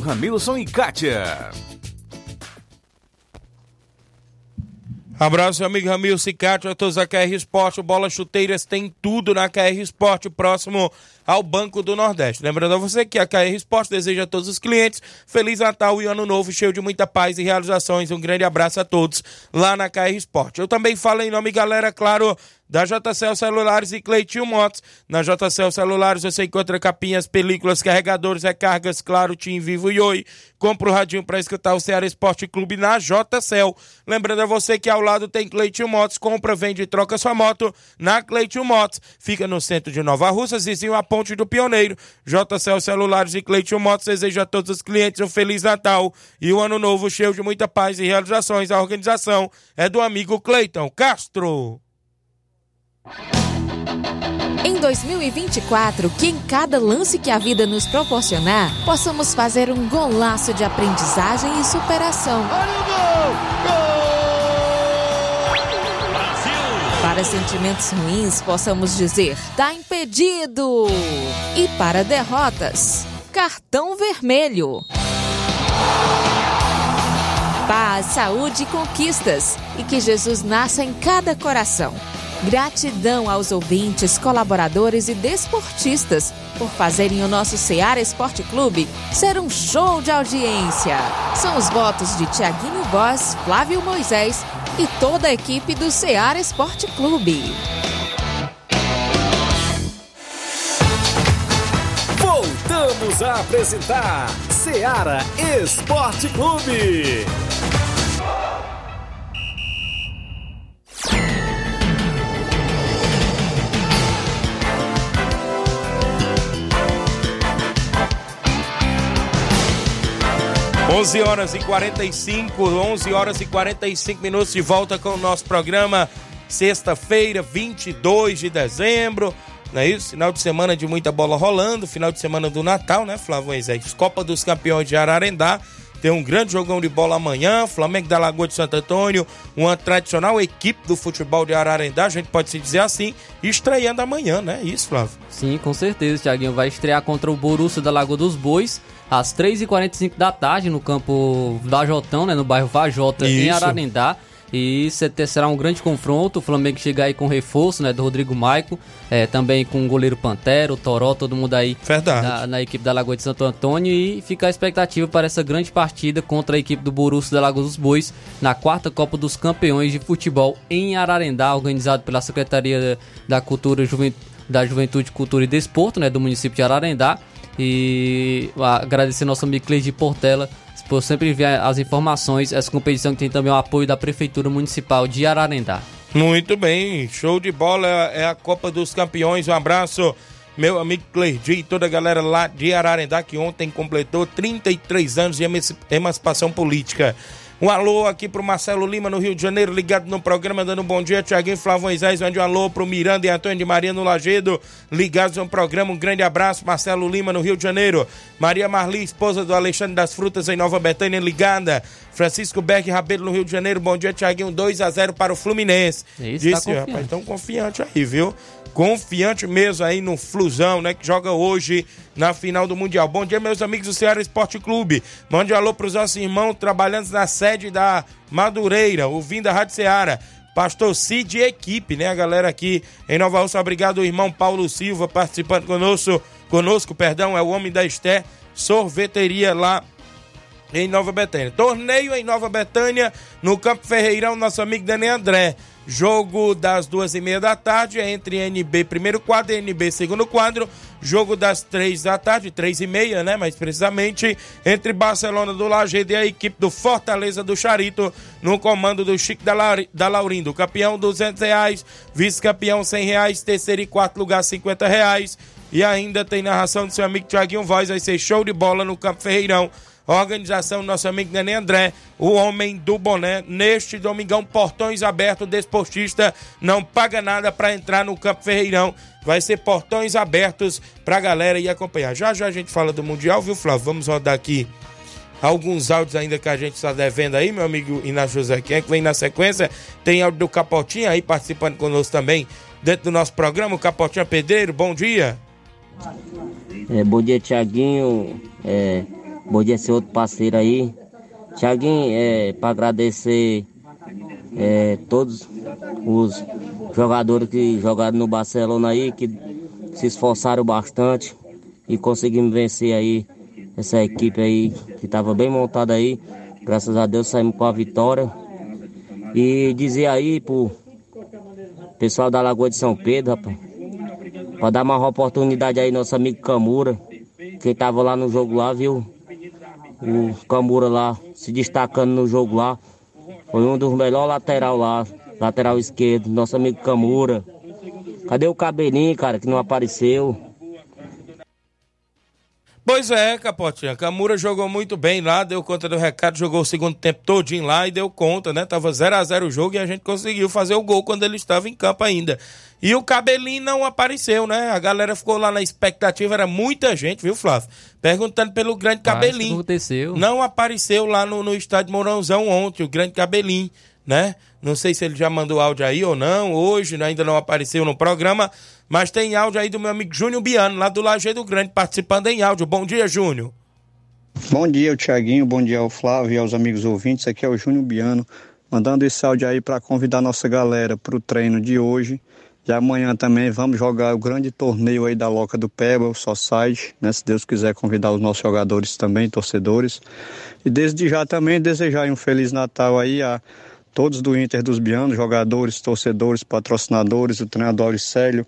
S11: Ramilson e Kátia.
S1: Abraço, amigo Ramil Cicate, a todos da KR Esporte, bola chuteiras, tem tudo na KR Esporte, próximo ao Banco do Nordeste. Lembrando a você que a KR Esporte deseja a todos os clientes Feliz Natal e Ano Novo, cheio de muita paz e realizações. Um grande abraço a todos lá na KR Esporte. Eu também falo em nome, galera, claro, da JCL Celulares e Cleitinho Motos. Na JCL Celulares você encontra capinhas, películas, carregadores, recargas, claro, Tim Vivo e Oi. Compra o radinho para escutar o Ceará Esporte Clube na JCL. Lembrando a você que ao lado tem Cleitinho Motos. Compra, vende e troca sua moto na Cleitinho Motos. Fica no centro de Nova Russa, vizinho a Ponte do Pioneiro. JCL Celulares e Cleitinho Motos deseja a todos os clientes um Feliz Natal e um Ano Novo cheio de muita paz e realizações. A organização é do amigo Cleiton Castro.
S3: Em 2024, que em cada lance que a vida nos proporcionar, possamos fazer um golaço de aprendizagem e superação. Para sentimentos ruins, possamos dizer: tá impedido! E para derrotas, cartão vermelho. Paz, saúde e conquistas, e que Jesus nasça em cada coração. Gratidão aos ouvintes, colaboradores e desportistas por fazerem o nosso Seara Esporte Clube ser um show de audiência. São os votos de Tiaguinho Voz, Flávio Moisés e toda a equipe do Seara Esporte Clube.
S5: Voltamos a apresentar Seara Esporte Clube.
S1: 11 horas e 45, 11 horas e 45 minutos de volta com o nosso programa. Sexta-feira, 22 de dezembro. Não é isso? Final de semana de muita bola rolando. Final de semana do Natal, né, Flávio Moisés? Copa dos Campeões de Ararendá. Tem um grande jogão de bola amanhã. Flamengo da Lagoa de Santo Antônio, uma tradicional equipe do futebol de Ararendá, a gente pode se dizer assim, estreando amanhã, né? Isso, Flávio?
S2: Sim, com certeza. Thiaguinho vai estrear contra o Borussia da Lagoa dos Bois às 3h45 da tarde no campo Vajotão, né, no bairro Vajota, Isso. em Ararendá. E será um grande confronto. O Flamengo chega aí com reforço, né? Do Rodrigo Maico. É, também com o goleiro Pantero, o Toró, todo mundo aí
S1: na,
S2: na, equipe da Lagoa de Santo Antônio. E fica a expectativa para essa grande partida contra a equipe do Borussia da Lagoa dos Bois na quarta Copa dos Campeões de Futebol em Ararendá, organizado pela Secretaria da Cultura, Juventude, da Juventude, Cultura e Desporto, né? Do município de Ararendá. E agradecer nosso amigo Cleide Portela por sempre enviar as informações. Essa competição que tem também o apoio da Prefeitura Municipal de Ararendá.
S1: Muito bem, show de bola, é a Copa dos Campeões. Um abraço, meu amigo Cleide e toda a galera lá de Ararendá que ontem completou 33 anos de emancipação política. Um alô aqui pro Marcelo Lima, no Rio de Janeiro, ligado no programa, dando um bom dia. Tiaguinho Flávio Moisés, mande um alô pro Miranda e Antônio de Maria no Lagedo, ligados no programa. Um grande abraço, Marcelo Lima, no Rio de Janeiro. Maria Marli, esposa do Alexandre das Frutas, em Nova Betânia, ligada. Francisco Beck Rabelo, no Rio de Janeiro. Bom dia, Tiaguinho. 2 a 0 para o Fluminense.
S2: Isso, tá Disse,
S1: tá rapaz, tão confiante aí, viu? Confiante mesmo aí no Flusão, né? Que joga hoje na final do Mundial. Bom dia, meus amigos do Ceará Esporte Clube. Mande um alô pros nossos irmãos trabalhando na sede da Madureira, ouvindo a Rádio Ceará. Pastor Cid e equipe, né? A galera aqui em Nova Rússia. Obrigado, irmão Paulo Silva, participando conosco, conosco, perdão, é o homem da Esté, sorveteria lá em Nova Betânia. Torneio em Nova Betânia, no Campo Ferreirão, nosso amigo Dani André. Jogo das duas e meia da tarde é entre NB primeiro quadro e NB segundo quadro. Jogo das três da tarde, três e meia, né? Mais precisamente, entre Barcelona do Lajeado e a equipe do Fortaleza do Charito, no comando do Chico da, da Laurindo. Campeão, duzentos reais. Vice-campeão, cem reais. Terceiro e quarto lugar, cinquenta reais. E ainda tem narração do seu amigo Tiaguinho Voz. Vai ser show de bola no Campo Ferreirão Organização do nosso amigo Nenê André, o homem do boné. Neste domingão, portões abertos, desportista não paga nada para entrar no Campo Ferreirão. Vai ser portões abertos pra galera ir acompanhar. Já já a gente fala do Mundial, viu, Flávio? Vamos rodar aqui alguns áudios ainda que a gente está devendo aí, meu amigo Inácio José Quem é que vem na sequência. Tem áudio do Capotinha aí participando conosco também dentro do nosso programa. O Capotinha Pedreiro, bom dia.
S12: É, bom dia, Tiaguinho. É, bom dia, seu outro parceiro aí. Tiaguinho, é, para agradecer é, todos os jogadores que jogaram no Barcelona aí, que se esforçaram bastante e conseguimos vencer aí essa equipe aí que estava bem montada aí. Graças a Deus saímos com a vitória. E dizer aí pro pessoal da Lagoa de São Pedro, rapaz, para dar uma oportunidade aí nosso amigo Camura, quem tava lá no jogo lá, viu? O Camura lá se destacando no jogo lá. Foi um dos melhores lateral lá, lateral esquerdo, nosso amigo Camura. Cadê o cabelinho, cara, que não apareceu?
S1: Pois é, Capotinha. Camura jogou muito bem lá, deu conta do recado, jogou o segundo tempo todinho lá e deu conta, né? Tava 0 a 0 o jogo e a gente conseguiu fazer o gol quando ele estava em campo ainda. E o Cabelinho não apareceu, né? A galera ficou lá na expectativa, era muita gente, viu, Flávio? Perguntando pelo grande Cabelinho.
S2: aconteceu.
S1: Não apareceu lá no, no estádio Mourãozão ontem, o grande Cabelinho, né? Não sei se ele já mandou áudio aí ou não, hoje ainda não apareceu no programa, mas tem áudio aí do meu amigo Júnior Biano, lá do Lajeado Grande, participando em áudio. Bom dia, Júnior.
S13: Bom dia, Tiaguinho, bom dia ao Flávio e aos amigos ouvintes. Aqui é o Júnior Biano, mandando esse áudio aí para convidar nossa galera para o treino de hoje. E amanhã também vamos jogar o grande torneio aí da Loca do Peba, o Society, né? Se Deus quiser convidar os nossos jogadores também, torcedores. E desde já também desejar um Feliz Natal aí a todos do Inter dos Bianos, jogadores, torcedores, patrocinadores, o treinador Auricélio,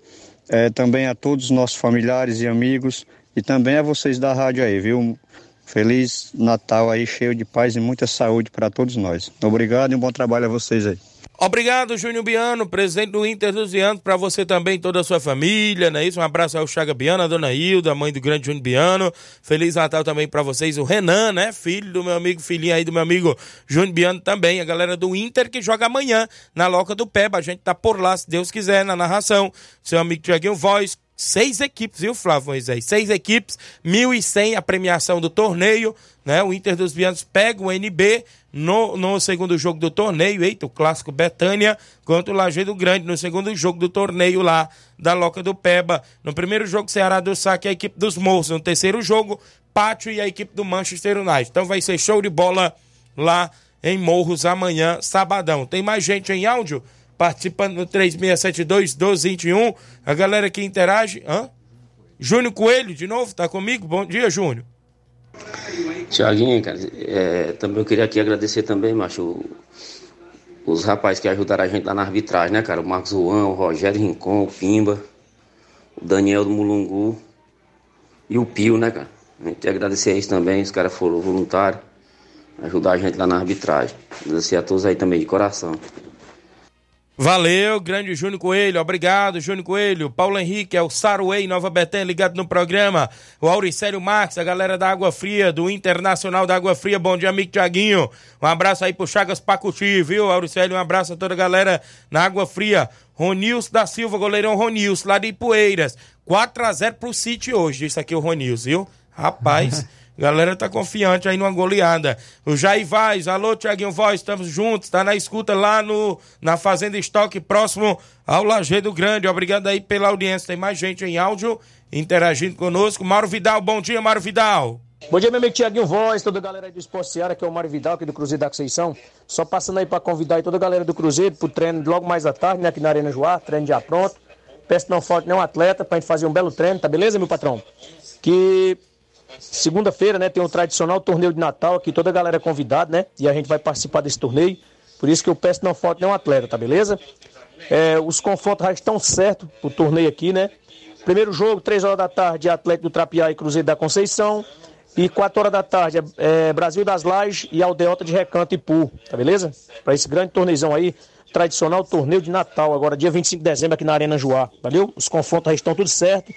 S13: é, também a todos os nossos familiares e amigos e também a vocês da rádio aí, viu? Feliz Natal aí, cheio de paz e muita saúde para todos nós. Obrigado e um bom trabalho a vocês aí.
S1: Obrigado, Júnior Biano, presidente do Inter dos Bianos, para você também, toda a sua família, não é isso? Um abraço ao Chaga Biano, a dona Hilda, mãe do grande Júnior Biano. Feliz Natal também para vocês, o Renan, né? Filho do meu amigo, filhinho aí do meu amigo Júnior Biano também, a galera do Inter que joga amanhã na Loca do Peba. A gente tá por lá, se Deus quiser, na narração. Seu amigo Tiaguinho Voz, seis equipes, viu, Flávio Moisés? Seis equipes, 1.100 a premiação do torneio, né? O Inter dos Bianos pega o NB no, no segundo jogo do torneio, eita, o clássico Betânia contra o Lajeado Grande, no segundo jogo do torneio lá da Loca do Peba. No primeiro jogo, Ceará do Saque, a equipe dos Moços. No terceiro jogo, Pátio e a equipe do Manchester United. Então vai ser show de bola lá em Morros amanhã, sabadão. Tem mais gente em áudio? Participando no 3672-1221. A galera que interage. Hã? Júnior Coelho, de novo, tá comigo? Bom dia, Júnior.
S6: Tiaguinho, cara, é, também eu queria aqui agradecer também, macho, os rapazes que ajudaram a gente lá na arbitragem, né, cara? O Marcos Juan, o Rogério Rincon, o Pimba, o Daniel do Mulungu e o Pio, né, cara? A gente agradecer a eles também, os caras foram voluntários, ajudar a gente lá na arbitragem. Agradecer a todos aí também, de coração.
S1: Valeu, grande Júnior Coelho, obrigado, Júnior Coelho. Paulo Henrique, é o Saruei, Nova Betânia, ligado no programa. O Auricélio Marques, a galera da Água Fria, do Internacional da Água Fria. Bom dia, amigo Tiaguinho. Um abraço aí pro Chagas Pacuti, viu, Auricélio? Um abraço a toda a galera na Água Fria. Ronils da Silva, goleirão Ronils, lá de Ipueiras. 4x0 pro City hoje, isso aqui o Ronils, viu? Rapaz. *laughs* Galera tá confiante aí numa goleada. O Jair Vaz, alô Tiaguinho Voz, estamos juntos, tá na escuta lá no, na Fazenda Estoque, próximo ao Lajeado Grande. Obrigado aí pela audiência. Tem mais gente em áudio interagindo conosco. Mauro Vidal, bom dia, Mauro Vidal.
S14: Bom dia, meu amigo Tiaguinho Voz, toda a galera aí do Esporte Seara, que é o Mário Vidal, aqui do Cruzeiro da Conceição. Só passando aí para convidar aí toda a galera do Cruzeiro pro treino logo mais à tarde, né, aqui na Arena Joá, treino já pronto. Peço que não falte nenhum atleta pra gente fazer um belo treino, tá beleza, meu patrão? Que Segunda-feira, né, tem o tradicional torneio de Natal aqui, toda a galera é convidada, né? E a gente vai participar desse torneio. Por isso que eu peço não falte nenhum atleta, tá beleza? É, os confrontos já estão certos pro torneio aqui, né? Primeiro jogo, 3 horas da tarde, Atlético do Trapiá e Cruzeiro da Conceição. E 4 horas da tarde, é, Brasil das Lajes e Aldeota de Recanto e Pu, tá beleza? Para esse grande torneizão aí, tradicional torneio de Natal, agora dia 25 de dezembro aqui na Arena Joá, valeu? Os confrontos já estão tudo certo.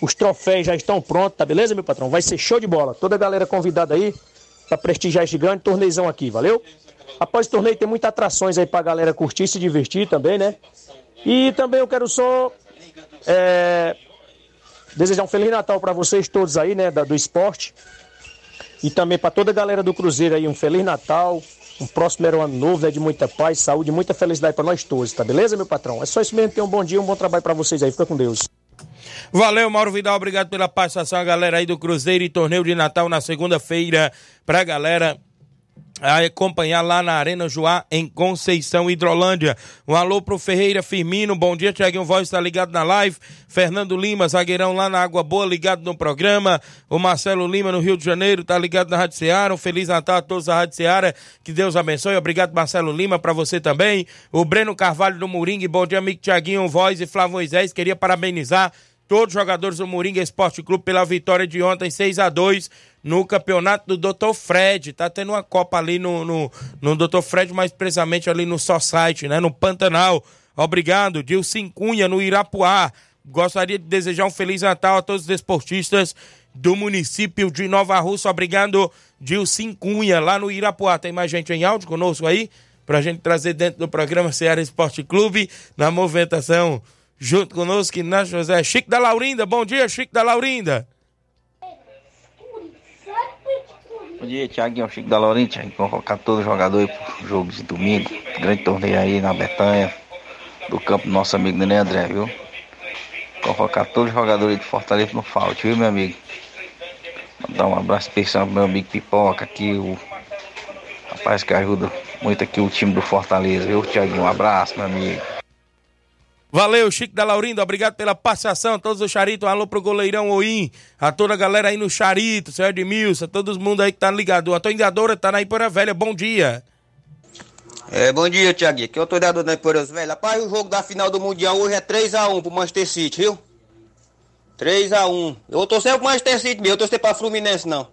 S14: Os troféus já estão prontos, tá beleza, meu patrão? Vai ser show de bola. Toda a galera convidada aí para prestigiar este grande torneizão aqui, valeu? Após o torneio tem muitas atrações aí pra galera curtir se divertir também, né? E também eu quero só é, desejar um Feliz Natal para vocês todos aí, né, da, do esporte. E também para toda a galera do Cruzeiro aí, um Feliz Natal, um próximo ano novo, né, de muita paz, saúde, muita felicidade para nós todos, tá beleza, meu patrão? É só isso mesmo, tenham um bom dia, um bom trabalho para vocês aí, fica com Deus.
S1: Valeu, Mauro Vidal, obrigado pela participação, a galera aí do Cruzeiro e torneio de Natal na segunda-feira, pra galera acompanhar lá na Arena Joá, em Conceição, Hidrolândia. Um alô pro Ferreira Firmino, bom dia, Tiaguinho Voz está ligado na live. Fernando Lima, zagueirão lá na Água Boa, ligado no programa. O Marcelo Lima, no Rio de Janeiro, tá ligado na Rádio Ceará. Um Feliz Natal a todos da Rádio Ceará, que Deus abençoe. Obrigado, Marcelo Lima, para você também. O Breno Carvalho do Moringue, bom dia, amigo Tiaguinho Voz e Flávio Moisés, queria parabenizar todos os jogadores do Moringa Esporte Clube pela vitória de ontem, 6 a 2 no campeonato do Dr. Fred. Tá tendo uma Copa ali no, no, no Dr. Fred, mais precisamente ali no Society, né? No Pantanal. Obrigado, Dilcim Cunha, no Irapuá. Gostaria de desejar um Feliz Natal a todos os desportistas do município de Nova Rússia. Obrigado, Dilcim Cunha, lá no Irapuá. Tem mais gente em áudio conosco aí? Pra gente trazer dentro do programa Ceará Esporte Clube, na movimentação junto conosco, Inácio José. Chico da Laurinda, bom dia, Chico da Laurinda.
S15: Bom dia, Thiaguinho, Chico da Laurinda. Thiaguinho, convocar todos os jogadores para o jogo de domingo. Grande torneio aí na Betanha, do campo do nosso amigo Nenê André, viu? Convocar todos os jogadores de Fortaleza no falte, viu, meu amigo? Mandar um abraço especial pro meu amigo Pipoca aqui, o rapaz que ajuda muito aqui o time do Fortaleza, viu, Thiaguinho? Um abraço, meu amigo.
S1: Valeu, Chico da Laurindo, obrigado pela participação, todos os charitos, alô pro goleirão Oim, a toda a galera aí no charito, seu Edmilson, todo mundo aí que tá ligado. A Toindadora tá na Ipora Velha, bom dia.
S16: É, bom dia, Tiaguinho, o Toindador da Ipora Velha. Rapaz, o jogo da final do Mundial hoje é 3x1 pro Manchester City, viu? 3x1. Eu tô sempre pro Manchester City mesmo, eu tô sempre pra Fluminense não.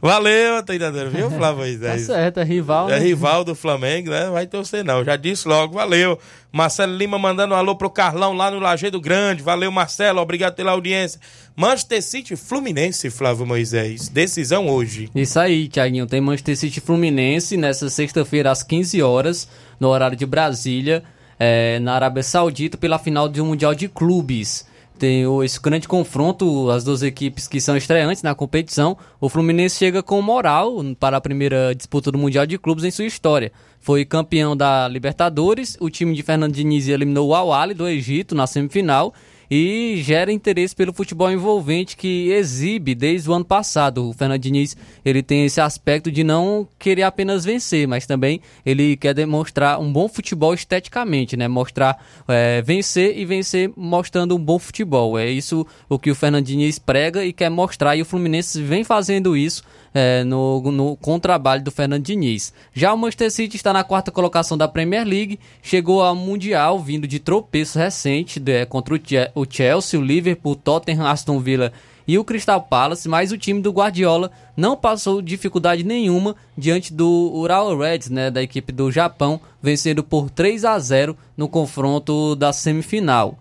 S1: Valeu, treinador, viu, *laughs* Flávio
S2: Moisés? tá certo, é rival.
S1: É
S2: né?
S1: rival do Flamengo, né? Vai torcer não, já disse logo, valeu. Marcelo Lima mandando um alô pro Carlão lá no Lajeado Grande, valeu Marcelo, obrigado pela audiência. Manchester City Fluminense, Flávio Moisés, decisão hoje.
S2: Isso aí, Tiaguinho, tem Manchester City Fluminense nessa sexta-feira às 15 horas, no horário de Brasília, é, na Arábia Saudita, pela final de um Mundial de Clubes tem esse grande confronto, as duas equipes que são estreantes na competição. O Fluminense chega com moral para a primeira disputa do Mundial de Clubes em sua história. Foi campeão da Libertadores, o time de Fernando Diniz eliminou o Al do Egito na semifinal e gera interesse pelo futebol envolvente que exibe desde o ano passado. O Fernando Diniz ele tem esse aspecto de não querer apenas vencer, mas também ele quer demonstrar um bom futebol esteticamente, né? Mostrar é, vencer e vencer mostrando um bom futebol. É isso o que o Fernando Diniz prega e quer mostrar e o Fluminense vem fazendo isso é, no, no, com o trabalho do Fernando Diniz. Já o Manchester City está na quarta colocação da Premier League, chegou ao Mundial vindo de tropeço recente é, contra o Chelsea, o Liverpool, o Tottenham, Aston Villa e o Crystal Palace, mas o time do Guardiola não passou dificuldade nenhuma diante do Ural Reds, né, da equipe do Japão, vencendo por 3 a 0 no confronto da semifinal.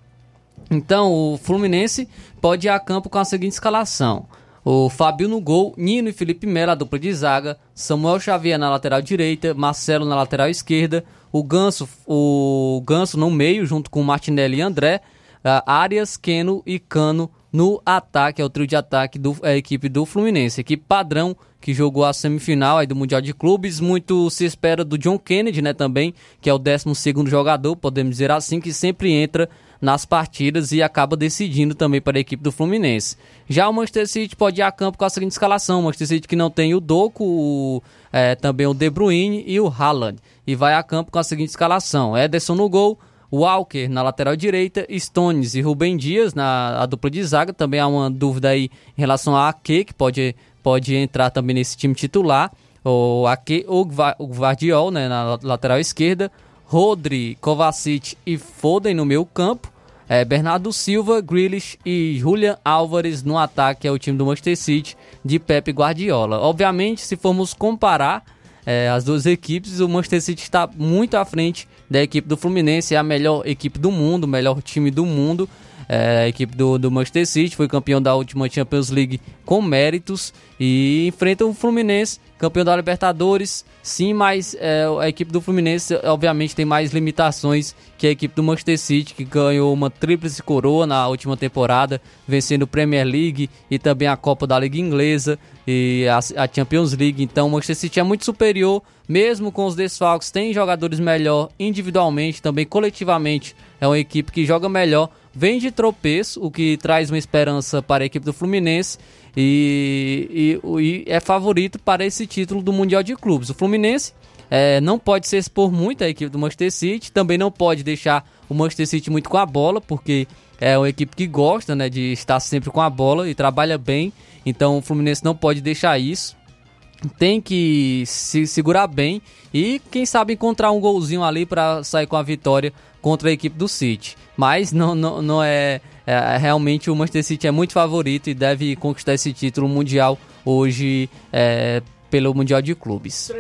S2: Então, o Fluminense pode ir a campo com a seguinte escalação: o Fábio no gol, Nino e Felipe Melo, a dupla de zaga, Samuel Xavier na lateral direita, Marcelo na lateral esquerda, o Ganso, o Ganso no meio, junto com Martinelli e André, Arias, Keno e Cano no ataque, é o trio de ataque da é, equipe do Fluminense. Equipe padrão que jogou a semifinal aí do Mundial de Clubes. Muito se espera do John Kennedy, né, também, que é o 12 jogador, podemos dizer assim, que sempre entra nas partidas e acaba decidindo também para a equipe do Fluminense. Já o Manchester City pode ir a campo com a seguinte escalação: o Manchester City que não tem o Doku, o, é, também o De Bruyne e o Haaland. E vai a campo com a seguinte escalação: Ederson no gol. Walker na lateral direita, Stones e Rubem Dias na dupla de zaga. Também há uma dúvida aí em relação a Ake, que pode, pode entrar também nesse time titular. O Ake ou Guardiol né, na lateral esquerda. Rodri, Kovacic e Foden no meio campo. É, Bernardo Silva, Grealish e Julian Álvares no ataque é o time do Manchester City de Pepe Guardiola. Obviamente, se formos comparar é, as duas equipes, o Manchester City está muito à frente da equipe do Fluminense, é a melhor equipe do mundo, o melhor time do mundo. É, a equipe do, do Manchester City, foi campeão da última Champions League com méritos e enfrenta o Fluminense, campeão da Libertadores, sim, mas é, a equipe do Fluminense obviamente tem mais limitações que a equipe do Manchester City, que ganhou uma tríplice coroa na última temporada, vencendo Premier League e também a Copa da Liga Inglesa e a, a Champions League. Então o Manchester City é muito superior, mesmo com os desfalques, tem jogadores melhor individualmente, também coletivamente. É uma equipe que joga melhor, vem de tropeço, o que traz uma esperança para a equipe do Fluminense e, e, e é favorito para esse título do Mundial de Clubes. O Fluminense é, não pode se expor muito à equipe do Manchester City, também não pode deixar o Manchester City muito com a bola, porque é uma equipe que gosta né, de estar sempre com a bola e trabalha bem, então o Fluminense não pode deixar isso. Tem que se segurar bem e, quem sabe, encontrar um golzinho ali para sair com a vitória contra a equipe do City. Mas não, não, não é, é, Realmente o Manchester City é muito favorito e deve conquistar esse título mundial hoje é, pelo Mundial de Clubes.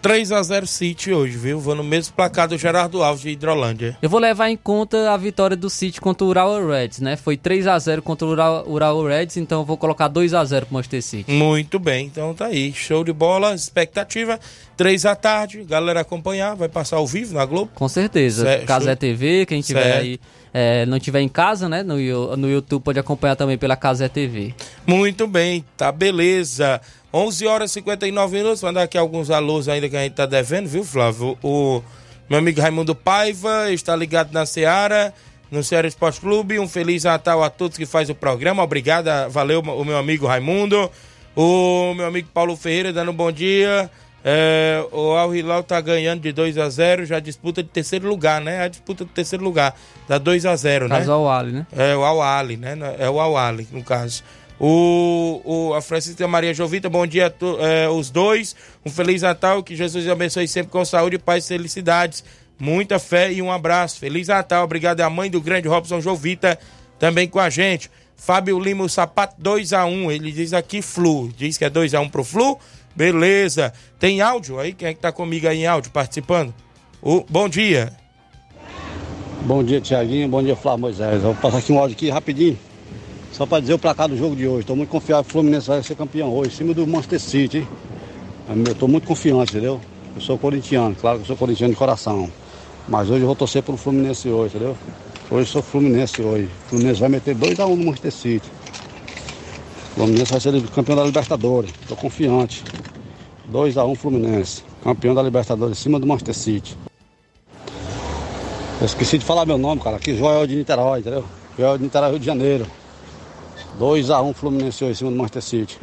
S1: 3 a 0 City hoje, viu? Vou no mesmo placar do Gerardo Alves de Hidrolândia.
S2: Eu vou levar em conta a vitória do City contra o Ural Reds, né? Foi 3 a 0 contra o Ural, Ural Reds, então eu vou colocar 2 a 0 pro Manchester City.
S1: Muito bem, então tá aí. Show de bola, expectativa. 3 da tarde, galera acompanhar, vai passar ao vivo na Globo?
S2: Com certeza. Certo. Casé TV, quem tiver certo. aí é, não tiver em casa, né? No, no YouTube pode acompanhar também pela Casé TV.
S1: Muito bem, tá beleza. 11 horas e 59 minutos. Mandar aqui alguns alôs ainda que a gente tá devendo, viu, Flávio? O meu amigo Raimundo Paiva está ligado na Seara, no Ceará Esporte Clube. Um Feliz Natal a todos que faz o programa. Obrigado, valeu o meu amigo Raimundo. O meu amigo Paulo Ferreira dando um bom dia. É, o Al Hilal tá ganhando de 2 a 0 já disputa de terceiro lugar, né? A disputa de terceiro lugar. Dá 2 a 0 né?
S2: Caso Al Ali, né?
S1: É o Al Ali, né? É o Al Ali, no caso. O, o, a Francisca Maria Jovita, bom dia a é, os dois. Um Feliz Natal, que Jesus abençoe sempre com saúde, paz e felicidades. Muita fé e um abraço. Feliz Natal, obrigado à mãe do grande Robson Jovita também com a gente. Fábio Lima, o sapato 2x1. Ele diz aqui Flu. Diz que é 2x1 pro Flu. Beleza. Tem áudio aí? Quem é que tá comigo aí em áudio participando? O, bom dia.
S17: Bom dia, Tiaguinho. Bom dia, Flávio Moisés. Vou passar aqui um áudio aqui rapidinho. Só para dizer o placar do jogo de hoje. Estou muito confiado que o Fluminense vai ser campeão hoje, em cima do Manchester City. Eu estou muito confiante, entendeu? Eu sou corintiano, claro que eu sou corintiano de coração. Mas hoje eu vou torcer pro Fluminense hoje, entendeu? Hoje sou Fluminense hoje. O Fluminense vai meter 2x1 um no Manchester City. O Fluminense vai ser campeão da Libertadores. Estou confiante. 2x1 um Fluminense. Campeão da Libertadores em cima do Manchester City. Eu esqueci de falar meu nome, cara. Aqui Joel de Niterói, entendeu? Joel de Niterói, Rio de Janeiro. 2x1 Fluminense hoje em cima do Manchester City.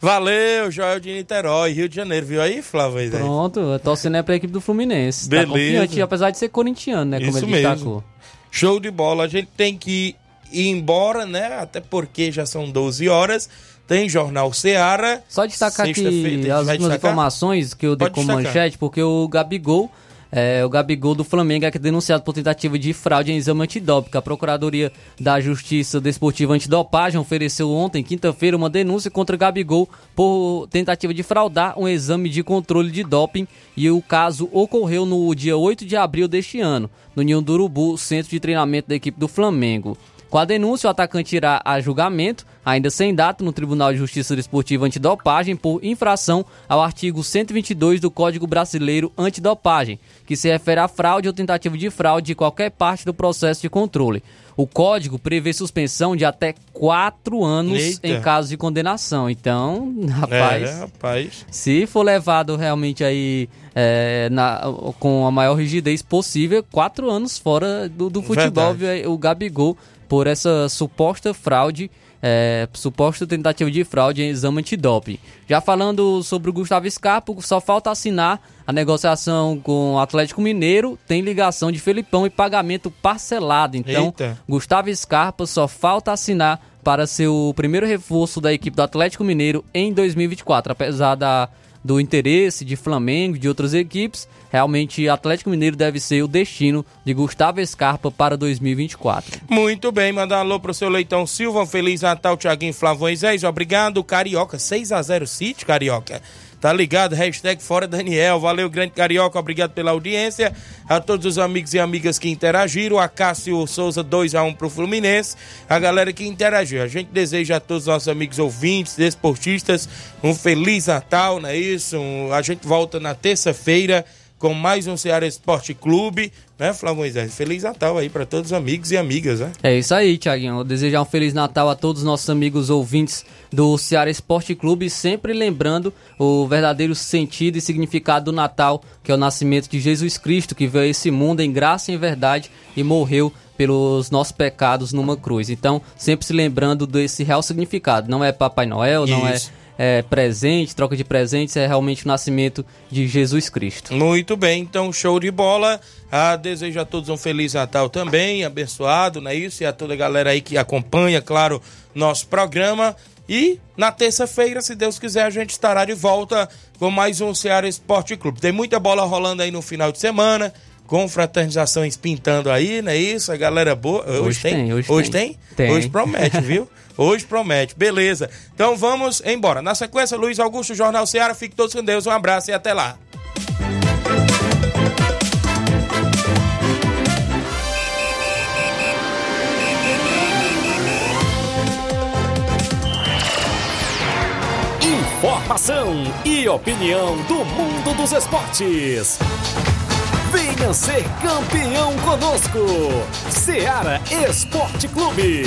S1: Valeu, Joel de Niterói, Rio de Janeiro, viu aí, Flávio?
S2: Pronto, eu torcendo é pra equipe do Fluminense.
S1: Beleza. Tá confiante,
S2: apesar de ser corintiano, né, como
S1: Isso
S2: ele
S1: mesmo.
S2: destacou.
S1: Show de bola, a gente tem que ir embora, né, até porque já são 12 horas, tem Jornal Seara.
S2: Só destacar aqui as últimas informações que eu dei como manchete, porque o Gabigol é, o Gabigol do Flamengo é denunciado por tentativa de fraude em exame antidoping. A Procuradoria da Justiça Desportiva Antidopagem ofereceu ontem, quinta-feira, uma denúncia contra Gabigol por tentativa de fraudar um exame de controle de doping e o caso ocorreu no dia 8 de abril deste ano, no Ninho do Urubu, centro de treinamento da equipe do Flamengo. Com a denúncia, o atacante irá a julgamento, ainda sem data, no Tribunal de Justiça Desportiva Antidopagem por infração ao artigo 122 do Código Brasileiro Antidopagem, que se refere à fraude ou tentativa de fraude de qualquer parte do processo de controle. O código prevê suspensão de até quatro anos
S1: Eita.
S2: em caso de condenação. Então, *laughs* rapaz,
S1: É, rapaz.
S2: se for levado realmente aí é, na- com a maior rigidez possível, quatro anos fora do, do futebol, viu, o Gabigol, por essa suposta fraude, é, suposta tentativa de fraude em exame antidoping. Já falando sobre o Gustavo Scarpa, só falta assinar a negociação com o Atlético Mineiro, tem ligação de Felipão e pagamento parcelado. Então,
S1: Eita.
S2: Gustavo Scarpa só falta assinar para ser o primeiro reforço da equipe do Atlético Mineiro em 2024. Apesar da, do interesse de Flamengo e de outras equipes, realmente Atlético Mineiro deve ser o destino de Gustavo Scarpa para 2024.
S1: Muito bem, mandar um alô pro seu Leitão Silva, Feliz Natal, Tiaguinho Flávio Moisés, obrigado, Carioca, 6 a 0 City, Carioca. Tá ligado? Hashtag Fora Daniel. Valeu, grande carioca. Obrigado pela audiência. A todos os amigos e amigas que interagiram. A Cássio Souza 2x1 pro Fluminense. A galera que interagiu. A gente deseja a todos os nossos amigos ouvintes, desportistas, um feliz Natal, não é isso? Um- a gente volta na terça-feira com mais um Ceará Esporte Clube, né, Flávio Moisés? Feliz Natal aí para todos os amigos e amigas, né?
S2: É isso aí, Tiaguinho. Desejar um Feliz Natal a todos os nossos amigos ouvintes do Ceará Esporte Clube, sempre lembrando o verdadeiro sentido e significado do Natal, que é o nascimento de Jesus Cristo, que veio a esse mundo em graça e em verdade e morreu pelos nossos pecados numa cruz. Então, sempre se lembrando desse real significado. Não é Papai Noel, não é,
S1: Isso.
S2: É presente, troca de presentes, é realmente o nascimento de Jesus Cristo.
S1: Muito bem, então show de bola. Ah, desejo a todos um Feliz Natal também, abençoado, não é isso? E a toda a galera aí que acompanha, claro, nosso programa. E na terça-feira, se Deus quiser, a gente estará de volta com mais um Ceará Esporte Clube. Tem muita bola rolando aí no final de semana, com fraternizações pintando aí, não é isso? A galera boa. Hoje,
S2: Hoje
S1: tem?
S2: tem, hoje
S1: hoje
S2: tem.
S1: tem?
S2: Tem.
S1: Hoje promete, viu? *laughs* Hoje promete. Beleza. Então vamos embora. Na sequência, Luiz Augusto, Jornal Ceará. Fique todos com Deus. Um abraço e até lá.
S5: Informação e opinião do mundo dos esportes. Venha ser campeão conosco. Seara Esporte Clube.